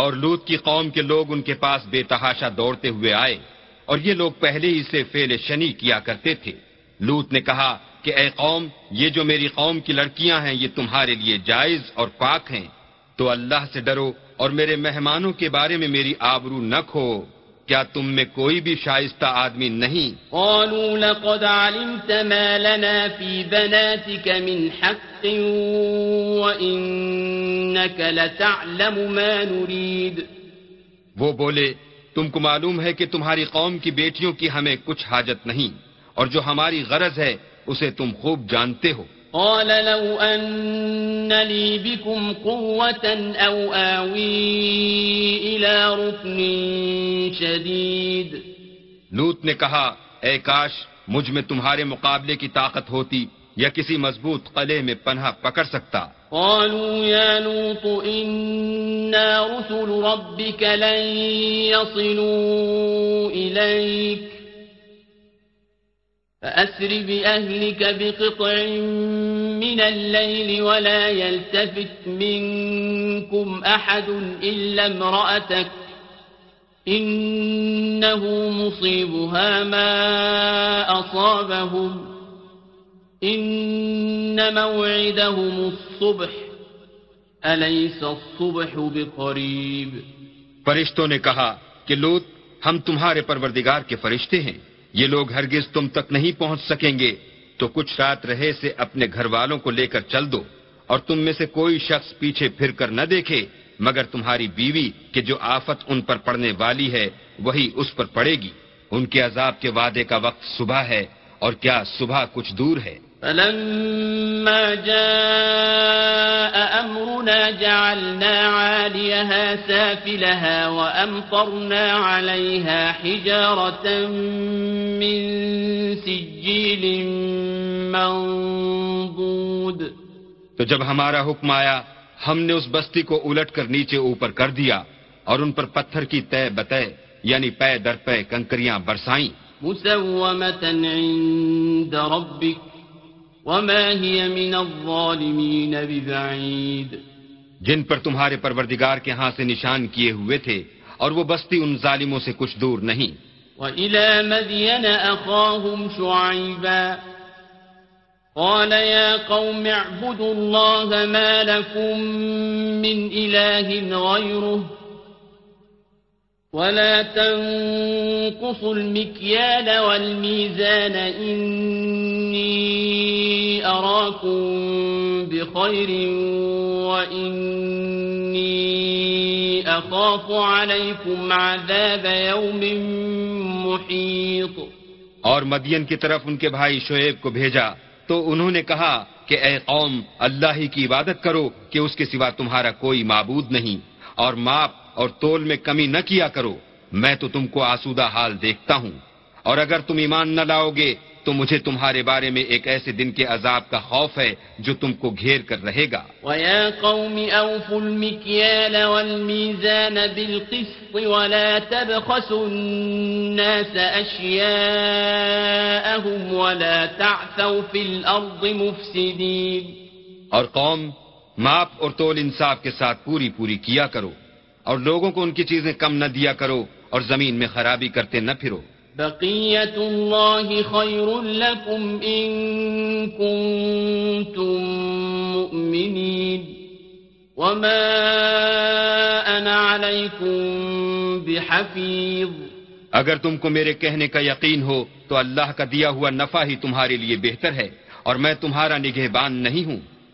Speaker 2: اور لوت کی قوم کے لوگ ان کے پاس بے تحاشا دوڑتے ہوئے آئے اور یہ لوگ پہلے ہی سے فیل شنی کیا کرتے تھے لوت نے کہا کہ اے قوم یہ جو میری قوم کی لڑکیاں ہیں یہ تمہارے لیے جائز اور پاک ہیں تو اللہ سے ڈرو اور میرے مہمانوں کے بارے میں میری آبرو نہ کھو کیا تم میں کوئی بھی شائستہ آدمی نہیں
Speaker 1: قالوا لقد علمت ما ما لنا في بناتك من حق لتعلم نريد
Speaker 2: وہ بولے تم کو معلوم ہے کہ تمہاری قوم کی بیٹیوں کی ہمیں کچھ حاجت نہیں اور جو ہماری غرض ہے اسے تم خوب جانتے ہو
Speaker 1: قال لو أن لي بكم قوة أو آوي إلى ركن شديد
Speaker 2: لوت نے کہا اے کاش مجھ میں تمہارے مقابلے کی طاقت ہوتی یا کسی مضبوط قلعے میں پناہ پکڑ سکتا
Speaker 1: قالوا يا لوط إنا رسل ربك لن يصلوا إليك فأسر بأهلك بقطع من الليل ولا يلتفت منكم أحد إلا امرأتك إنه مصيبها ما أصابهم إن موعدهم الصبح أليس الصبح بقريب
Speaker 2: فرشتوں نے کہا کہ لوت ہم تمہارے پروردگار کے فرشتے ہیں یہ لوگ ہرگز تم تک نہیں پہنچ سکیں گے تو کچھ رات رہے سے اپنے گھر والوں کو لے کر چل دو اور تم میں سے کوئی شخص پیچھے پھر کر نہ دیکھے مگر تمہاری بیوی کہ جو آفت ان پر پڑنے والی ہے وہی اس پر پڑے گی ان کے عذاب کے وعدے کا وقت صبح ہے اور کیا صبح کچھ دور ہے
Speaker 1: فلما جاء أمرنا جعلنا عاليها سافلها وأمطرنا عليها حجارة من سجيل منضود
Speaker 2: تو جب ہمارا حکم آیا ہم نے اس بستی کو الٹ کر نیچے اوپر کر دیا اور ان پر پتھر
Speaker 1: کی تے بتے یعنی پے در پے کنکریاں برسائیں مسومتا عند ربک وما هي من الظالمين ببعيد
Speaker 2: جن پر تمہارے پروردگار کے ہاں سے نشان کیے ہوئے تھے اور وہ بستی ان ظالموں سے کچھ دور نہیں
Speaker 1: وَإِلَى مَدْيَنَ أَخَاهُمْ شُعَيْبًا قال يا قوم اعبدوا الله ما لكم من إله غيره ولا تنقصوا المكيال والميزان إن
Speaker 2: اور مدین کی طرف ان کے بھائی شعیب کو بھیجا تو انہوں نے کہا کہ اے قوم اللہ ہی کی عبادت کرو کہ اس کے سوا تمہارا کوئی معبود نہیں اور ماپ اور تول میں کمی نہ کیا کرو میں تو تم کو آسودہ حال دیکھتا ہوں اور اگر تم ایمان نہ لاؤ گے تو مجھے تمہارے بارے میں ایک ایسے دن کے عذاب کا خوف ہے جو تم کو گھیر کر رہے گا
Speaker 1: وَيَا قَوْمِ أَوْفُ الْمِكْيَالَ وَالْمِيزَانَ بِالْقِسْطِ وَلَا تَبْخَسُ النَّاسَ أَشْيَاءَهُمْ وَلَا تَعْثَوْ فِي الْأَرْضِ مُفْسِدِينَ
Speaker 2: اور قوم ماپ اور تول انصاف کے ساتھ پوری پوری کیا کرو اور لوگوں کو ان کی چیزیں کم نہ دیا کرو اور زمین میں خرابی کرتے نہ پھرو
Speaker 1: بقیت اللہ خیر لکم ان کنتم مؤمنین وما انا علیکم بحفیظ اگر
Speaker 2: تم کو میرے کہنے کا یقین ہو تو اللہ کا دیا ہوا نفع ہی تمہارے لیے بہتر ہے اور میں تمہارا نگہبان نہیں ہوں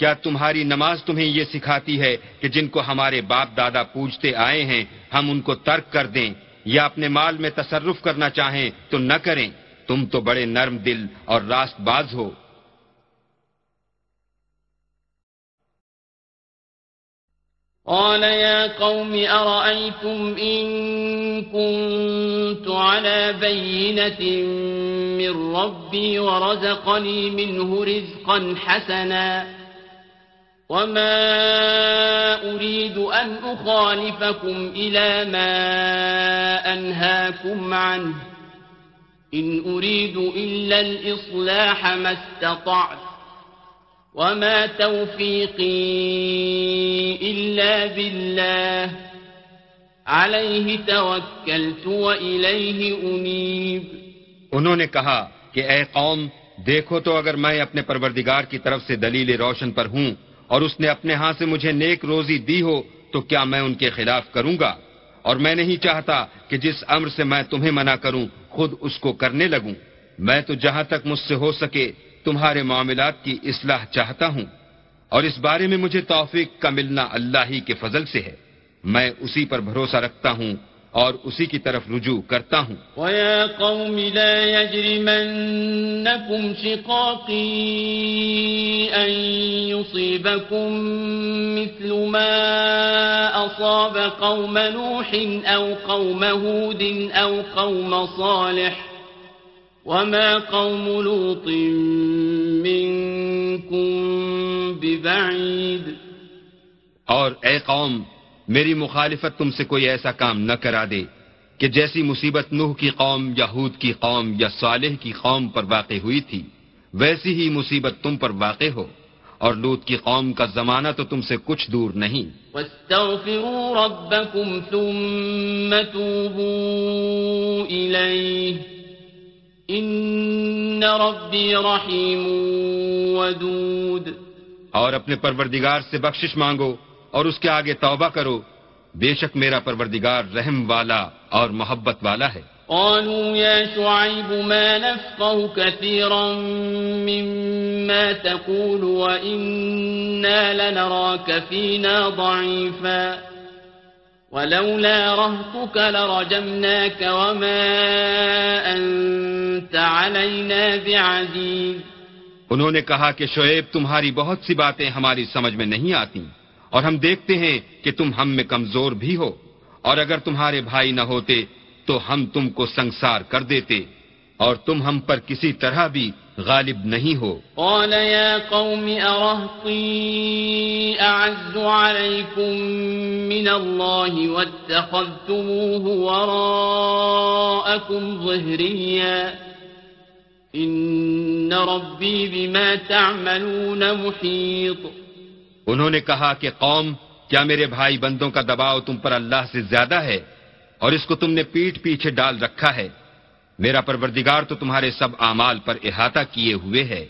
Speaker 2: کیا تمہاری نماز تمہیں یہ سکھاتی ہے کہ جن کو ہمارے باپ دادا پوجتے آئے ہیں ہم ان کو ترک کر دیں یا اپنے مال میں تصرف کرنا چاہیں تو نہ کریں تم تو بڑے نرم دل اور راست باز ہو
Speaker 1: وما أريد أن أخالفكم إلى ما أنهاكم عنه إن أريد إلا الإصلاح ما استطعت وما توفيقي إلا بالله عليه توكلت وإليه أنيب
Speaker 2: उन्होंने کہا کہ اے قوم دیکھو تو اگر میں اپنے پروردگار کی طرف سے دلیل روشن پر ہوں اور اس نے اپنے ہاں سے مجھے نیک روزی دی ہو تو کیا میں ان کے خلاف کروں گا اور میں نہیں چاہتا کہ جس امر سے میں تمہیں منع کروں خود اس کو کرنے لگوں میں تو جہاں تک مجھ سے ہو سکے تمہارے معاملات کی اصلاح چاہتا ہوں اور اس بارے میں مجھے توفیق کا ملنا اللہ ہی کے فضل سے ہے میں اسی پر بھروسہ رکھتا ہوں
Speaker 1: اور اسی کی طرف رجوع کرتا ہوں وَيَا قَوْمِ لَا يَجْرِمَنَّكُمْ شِقَاقِي أَن يُصِيبَكُم مِثْلُ مَا أَصَابَ قَوْمَ نُوحٍ أَوْ قَوْمَ هُودٍ أَوْ قَوْمَ صَالِحٍ وَمَا قَوْمُ لُوطٍ مِنْكُمْ بِبَعِيدٍ اور اے قوم
Speaker 2: میری مخالفت تم سے کوئی ایسا کام نہ کرا دے کہ جیسی مصیبت نوح کی قوم یا ہود کی قوم یا صالح کی قوم پر واقع ہوئی تھی ویسی ہی مصیبت تم پر واقع ہو اور لوت کی قوم کا زمانہ تو تم سے کچھ دور نہیں
Speaker 1: ربكم ثم توبوا ان ربی رحیم ودود اور اپنے
Speaker 2: پروردگار سے بخشش مانگو اور اس کے آگے توبہ کرو بے شک میرا پروردگار رحم والا اور محبت والا ہے
Speaker 1: قالوا يا شعيب ما نفقه كثيرا مما تقول وإنا لنراك فينا ضعيفا ولولا رهتك لرجمناك وما أنت
Speaker 2: علينا بعزيز انہوں نے کہا کہ شعیب تمہاری بہت سی باتیں ہماری سمجھ میں نہیں آتیں اور ہم دیکھتے ہیں کہ تم ہم میں کمزور بھی ہو اور اگر تمہارے بھائی نہ ہوتے تو ہم تم کو سنسار کر دیتے اور تم ہم پر کسی طرح بھی غالب نہیں ہو
Speaker 1: قال يا قوم ارهقي اعز عليكم من الله واتخذتموه وراءكم ظهريا ان ربي بما تعملون محيط
Speaker 2: انہوں نے کہا کہ قوم کیا میرے بھائی بندوں کا دباؤ تم پر اللہ سے زیادہ ہے اور اس کو تم نے پیٹ پیچھے ڈال رکھا ہے میرا پروردگار تو تمہارے سب اعمال پر احاطہ کیے ہوئے ہے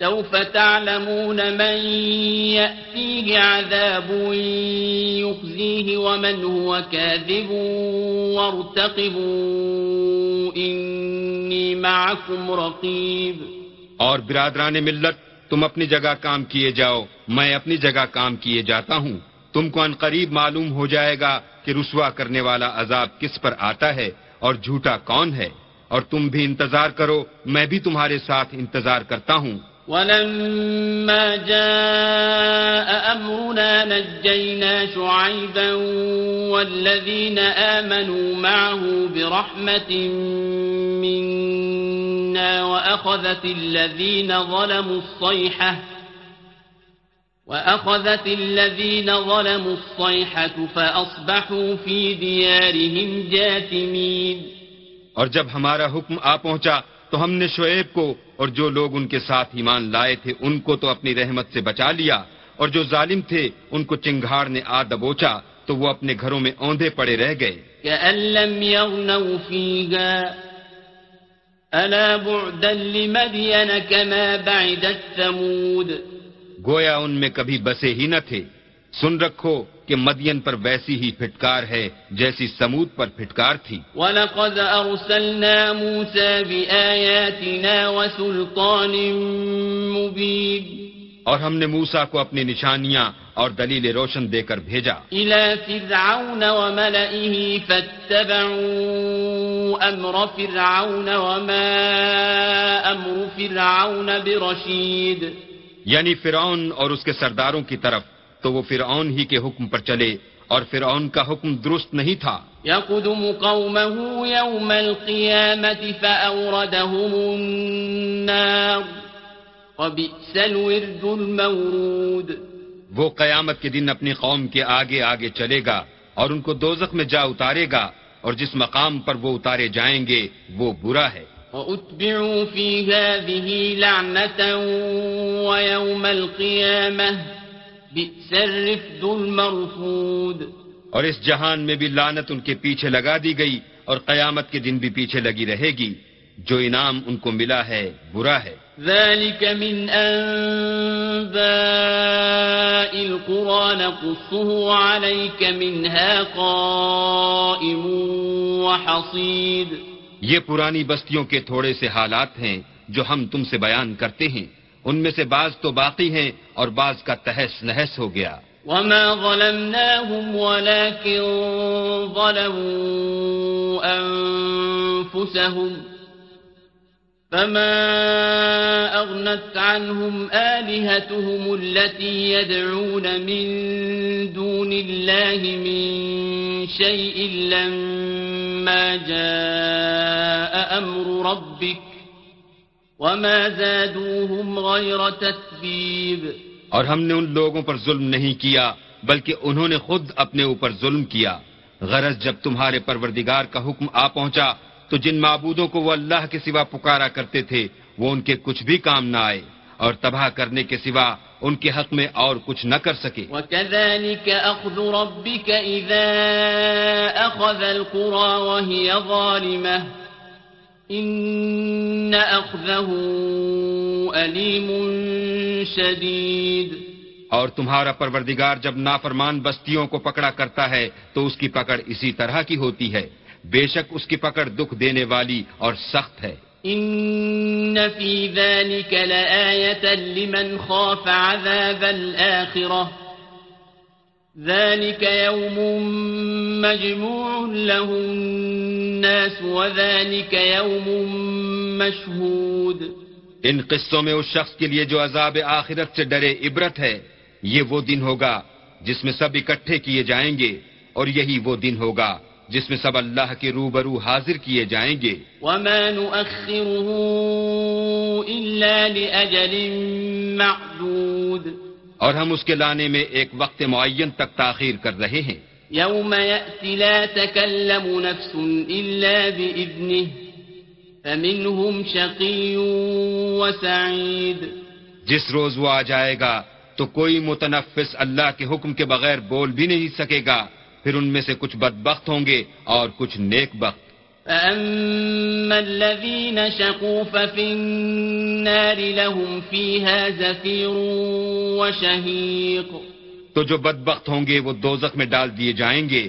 Speaker 1: سوف تعلمون من يأتيه عذاب يخزيه ومن هو كاذب وارتقبوا إني معكم رقيب
Speaker 2: اور برادران ملت تم اپنی جگہ کام کیے جاؤ میں اپنی جگہ کام کیے جاتا ہوں تم کو ان قریب معلوم ہو جائے گا کہ رسوا کرنے والا عذاب کس پر آتا ہے اور جھوٹا کون ہے اور تم بھی انتظار کرو میں بھی تمہارے ساتھ انتظار کرتا
Speaker 1: ہوں ولما جاء أمرنا نجينا شعيبا والذين آمنوا معه برحمة منا وأخذت الذين ظلموا الصيحة وأخذت الذين ظلموا الصيحة فأصبحوا في ديارهم جاثمين
Speaker 2: اور جب ہمارا حکم آ پہنچا تو ہم نے شعیب کو اور جو لوگ ان کے ساتھ ایمان لائے تھے ان کو تو اپنی رحمت سے بچا لیا اور جو ظالم تھے ان کو چنگھار نے آ دبوچا تو وہ اپنے گھروں میں اوندے پڑے رہ گئے ألا بعدا لمدين كما گویا ان میں کبھی بسے ہی نہ تھے سن رکھو کہ مدین پر ویسی ہی پھٹکار ہے جیسی سمود پر پھٹکار تھی
Speaker 1: وَلَقَدْ أَرْسَلْنَا مُوسَى بِآيَاتِنَا وَسُلْطَانٍ مُبِينٍ
Speaker 2: اور ہم نے موسیٰ کو اپنی نشانیاں اور دلیل روشن دے کر بھیجا
Speaker 1: إِلَى فِرْعَوْنَ وَمَلَئِهِ فَاتَّبَعُوا أَمْرَ فِرْعَوْنَ وَمَا أَمْرُ فِرْعَوْنَ بِرَشِيدٍ
Speaker 2: یعنی فرعون اور اس کے سرداروں کی طرف تو وہ فرعون ہی کے حکم پر چلے اور فرعون کا حکم درست نہیں تھا
Speaker 1: یقدم قومه یوم القیامت فأوردهم النار وبئس الورد المورود
Speaker 2: وہ قیامت کے دن اپنی قوم کے آگے آگے چلے گا اور ان کو دوزخ میں جا اتارے گا اور جس مقام پر وہ اتارے جائیں گے وہ برا ہے
Speaker 1: وَأُتْبِعُوا فِي هَذِهِ لَعْنَةً وَيَوْمَ الْقِيَامَةِ
Speaker 2: اور اس جہان میں بھی لانت ان کے پیچھے لگا دی گئی اور قیامت کے دن بھی پیچھے لگی رہے گی جو انعام ان کو ملا ہے برا ہے یہ پرانی بستیوں کے تھوڑے سے حالات ہیں جو ہم تم سے بیان کرتے ہیں
Speaker 1: میں سے بعض تو باقی ہیں اور بعض کا تحس نحس ہو گیا وما ظلمناهم ولكن ظلموا أنفسهم فما أغنت عنهم آلهتهم التي يدعون من دون الله من شيء لما جاء أمر ربك اور ہم نے ان لوگوں پر
Speaker 2: ظلم نہیں کیا بلکہ انہوں نے خود اپنے اوپر ظلم کیا غرض جب تمہارے پروردگار کا حکم آ پہنچا تو جن معبودوں کو وہ اللہ کے سوا پکارا کرتے تھے وہ ان کے کچھ بھی کام نہ آئے اور تباہ کرنے کے سوا ان کے حق میں اور کچھ نہ کر سکے وَكَذَلِكَ أَخْذُ رَبِّكَ إِذَا
Speaker 1: أَخَذَ الْقُرَى وَهِيَ
Speaker 2: اور تمہارا پروردگار جب نافرمان بستیوں کو پکڑا کرتا ہے تو اس کی پکڑ اسی طرح کی ہوتی ہے بے شک اس کی پکڑ دکھ دینے والی اور سخت ہے
Speaker 1: ان لمن خاف عذاب ذلك يوم يوم مجموع له الناس وذلك مشهود
Speaker 2: ان قصوں میں اس شخص کے لیے جو عذاب آخرت سے ڈرے عبرت ہے یہ وہ دن ہوگا جس میں سب اکٹھے کیے جائیں گے اور یہی وہ دن ہوگا جس میں سب اللہ کے روبرو حاضر کیے جائیں گے
Speaker 1: وما نؤخره لأجل معدود
Speaker 2: اور ہم اس کے لانے میں ایک وقت معین تک تاخیر کر رہے ہیں لا نفس بإذنه فمنهم جس روز وہ آ جائے گا تو کوئی متنفس اللہ کے حکم کے بغیر بول بھی نہیں سکے گا پھر ان میں سے کچھ بدبخت ہوں گے اور کچھ نیک بخت
Speaker 1: فأما الذين شقوا ففي النار لهم فيها زفير وشهيق
Speaker 2: تو جو بدبخت ہوں گے وہ دوزخ میں ڈال دیے جائیں گے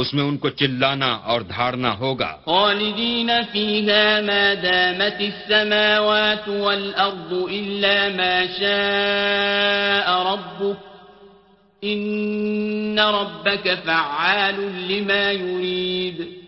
Speaker 2: اس میں ان کو چلانا اور دھارنا ہوگا
Speaker 1: خالدین فیہا ما دامت السماوات والارض الا ما شاء ربک ان ربک فعال لما يريد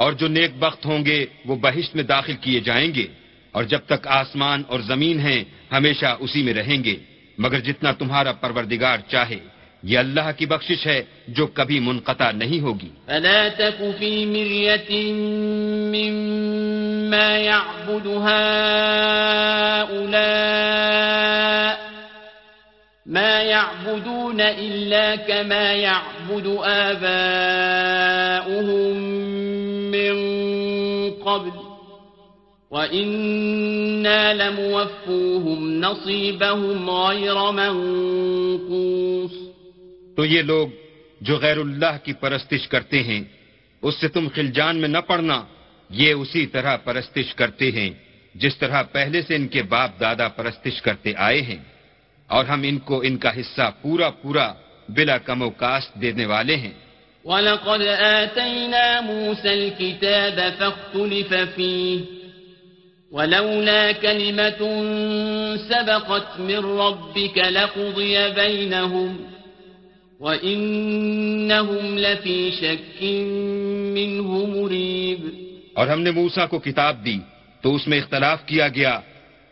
Speaker 2: اور جو نیک بخت ہوں گے وہ بہشت میں داخل کیے جائیں گے اور جب تک آسمان اور زمین ہیں ہمیشہ اسی میں رہیں گے مگر جتنا تمہارا پروردگار چاہے یہ اللہ کی بخشش ہے جو کبھی منقطع نہیں ہوگی
Speaker 1: قبل
Speaker 2: تو یہ لوگ جو غیر اللہ کی پرستش کرتے ہیں اس سے تم خلجان میں نہ پڑنا یہ اسی طرح پرستش کرتے ہیں جس طرح پہلے سے ان کے باپ دادا پرستش کرتے آئے ہیں اور ہم ان کو ان کا حصہ پورا پورا بلا کم و کاست دینے والے ہیں
Speaker 1: وَلَقَدْ آتَيْنَا مُوسَى الْكِتَابَ فَاخْتُلِفَ فِيهِ وَلَوْلَا كَلِمَةٌ سَبَقَتْ مِنْ رَبِّكَ لَقُضِيَ بَيْنَهُمْ وَإِنَّهُمْ لَفِي شَكٍّ مِنْهُ مُرِيبٍ
Speaker 2: اور ہم نے موسیٰ کو کتاب دی تو اس میں اختلاف کیا گیا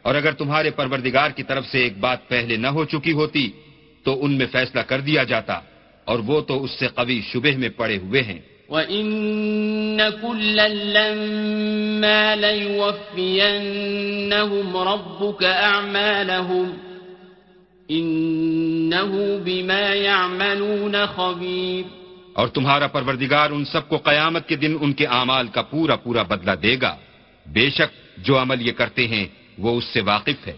Speaker 2: اور اگر تمہارے پروردگار کی طرف سے ایک بات پہلے نہ ہو چکی ہوتی تو ان میں فیصلہ کر دیا جاتا اور وہ تو اس سے قوی شبہ میں پڑے ہوئے ہیں
Speaker 1: وَإِنَّ كُلًّا لَمَّا لَيُوَفِّيَنَّهُمْ رَبُّكَ أَعْمَالَهُمْ إِنَّهُ بِمَا يَعْمَلُونَ خَبِيرٌ
Speaker 2: اور تمہارا پروردگار ان سب کو قیامت کے دن ان کے اعمال کا پورا پورا بدلہ دے گا بے شک جو عمل یہ کرتے ہیں وہ اس
Speaker 1: سے واقف ہے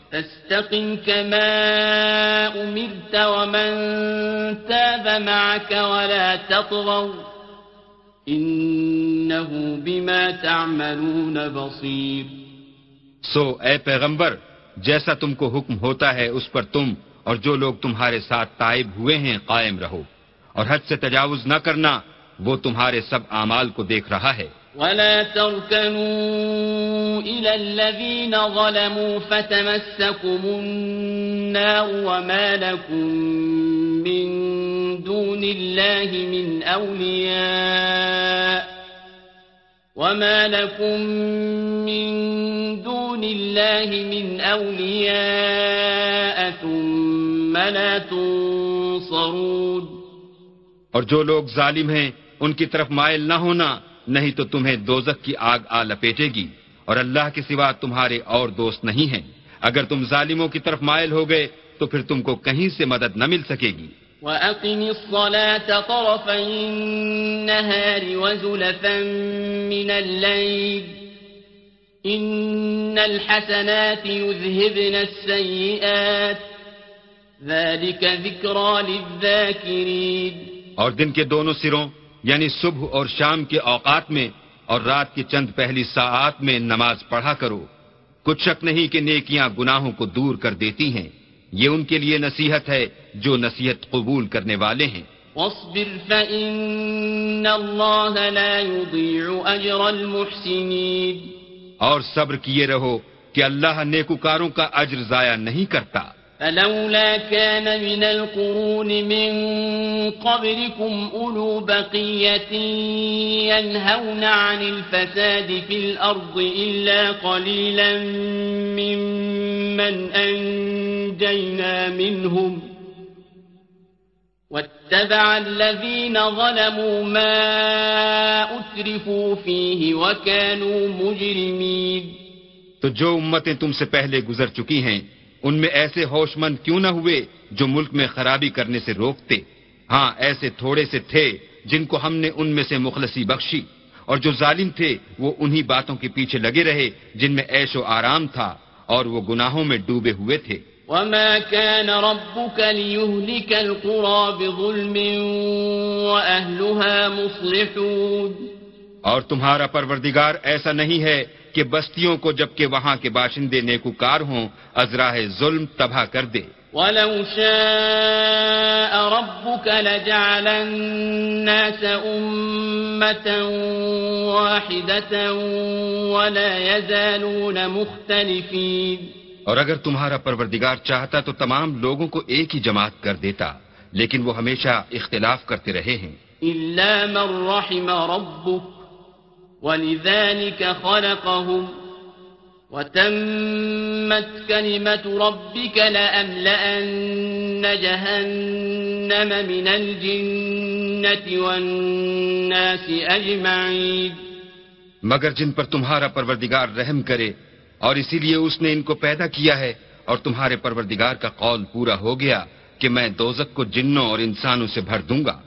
Speaker 2: سو اے پیغمبر جیسا تم کو حکم ہوتا ہے اس پر تم اور جو لوگ تمہارے ساتھ تائب ہوئے ہیں قائم رہو اور حد سے تجاوز نہ کرنا وہ تمہارے
Speaker 1: سب اعمال کو دیکھ رہا ہے ولا تركنوا إلى الذين ظلموا فتمسكم النار وما لكم من دون الله من أولياء وما لكم من دون الله من أولياء ثم لا تنصرون
Speaker 2: اور جو لوگ ظالم ہیں ان کی طرف مائل نہ ہونا نہیں تو تمہیں دوزک کی آگ آ لپیٹے گی اور اللہ کے سوا تمہارے اور دوست نہیں ہیں اگر تم ظالموں کی طرف مائل ہو گئے تو پھر تم کو کہیں سے مدد نہ مل سکے گی
Speaker 1: وَأَقِمِ الصَّلَاةَ طَرَفَيِ النَّهَارِ وَزُلَفًا مِنَ اللَّيْلِ إِنَّ الْحَسَنَاتِ يُذْهِبْنَ السَّيِّئَاتِ ذَلِكَ ذِكْرَى لِلذَّاكِرِينَ
Speaker 2: اور دن کے دونوں سروں یعنی صبح اور شام کے اوقات میں اور رات کی چند پہلی ساعت میں نماز پڑھا کرو کچھ شک نہیں کہ نیکیاں گناہوں کو دور کر دیتی ہیں یہ ان کے لیے نصیحت ہے جو نصیحت قبول کرنے والے ہیں اور صبر کیے رہو کہ اللہ نیکوکاروں کا اجر ضائع نہیں کرتا
Speaker 1: فلولا كان من القرون من قبلكم أولو بقية ينهون عن الفساد في الأرض إلا قليلا ممن أنجينا منهم واتبع الذين ظلموا ما أترفوا فيه وكانوا مجرمين
Speaker 2: تو جو امتیں تم سے پہلے گزر چکی ہیں ان میں ایسے ہوش مند کیوں نہ ہوئے جو ملک میں خرابی کرنے سے روکتے ہاں ایسے تھوڑے سے تھے جن کو ہم نے ان میں سے مخلصی بخشی اور جو ظالم تھے وہ انہی باتوں کے پیچھے لگے رہے جن میں ایش و آرام تھا اور وہ گناہوں میں ڈوبے ہوئے تھے
Speaker 1: وما كان ربك ليهلك القرى بظلم مصلحون
Speaker 2: اور تمہارا پروردگار ایسا نہیں ہے کہ بستیوں کو جبکہ وہاں کے باشندے نیکوکار ہوں ازراہ ظلم تباہ کر دے
Speaker 1: وَلَوْ شَاءَ رَبُّكَ لَجَعَلَ النَّاسَ أُمَّةً وَاحِدَةً وَلَا يَزَالُونَ مُخْتَلِفِينَ
Speaker 2: اور اگر تمہارا پروردگار چاہتا تو تمام لوگوں کو ایک ہی جماعت کر دیتا لیکن وہ ہمیشہ اختلاف کرتے رہے ہیں
Speaker 1: إِلَّا مَنْ رَحِمَ رَبُّكَ ولذلك خلقهم وتمت كلمة ربك لأملأن جهنم من الجنة والناس أجمعين
Speaker 2: مگر جن پر تمہارا پروردگار رحم کرے اور اسی لیے اس نے ان کو پیدا کیا ہے اور تمہارے پروردگار کا قول پورا ہو گیا کہ میں دوزک کو جنوں اور انسانوں سے بھر دوں گا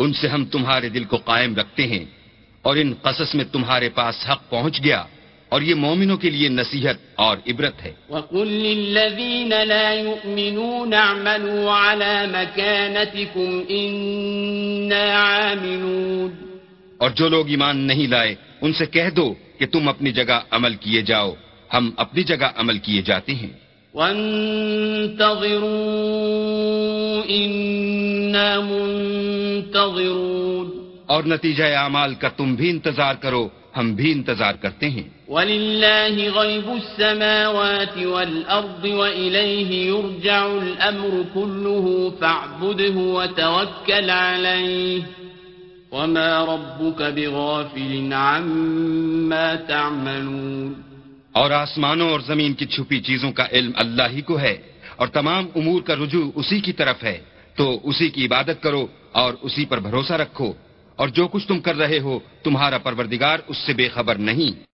Speaker 2: ان سے ہم تمہارے دل کو قائم رکھتے ہیں اور ان قصص میں تمہارے پاس حق پہنچ گیا اور یہ مومنوں کے لیے نصیحت اور عبرت ہے
Speaker 1: وَقُلْ لِلَّذِينَ لَا يُؤْمِنُونَ عَلَى مَكَانَتِكُمْ إِنَّا
Speaker 2: اور جو لوگ ایمان نہیں لائے ان سے کہہ دو کہ تم اپنی جگہ عمل کیے جاؤ ہم اپنی جگہ عمل کیے جاتے ہیں
Speaker 1: وانتظروا إنا منتظرون اور نتیجہ
Speaker 2: اعمال کا تم بھی انتظار کرو ہم بھی انتظار کرتے
Speaker 1: ہیں وللہ غیب السماوات والارض وإلیہ یرجع الامر كله فاعبده وتوکل علیہ وما ربك بغافل عما تعملون
Speaker 2: اور آسمانوں اور زمین کی چھپی چیزوں کا علم اللہ ہی کو ہے اور تمام امور کا رجوع اسی کی طرف ہے تو اسی کی عبادت کرو اور اسی پر بھروسہ رکھو اور جو کچھ تم کر رہے ہو تمہارا پروردگار اس سے بے خبر نہیں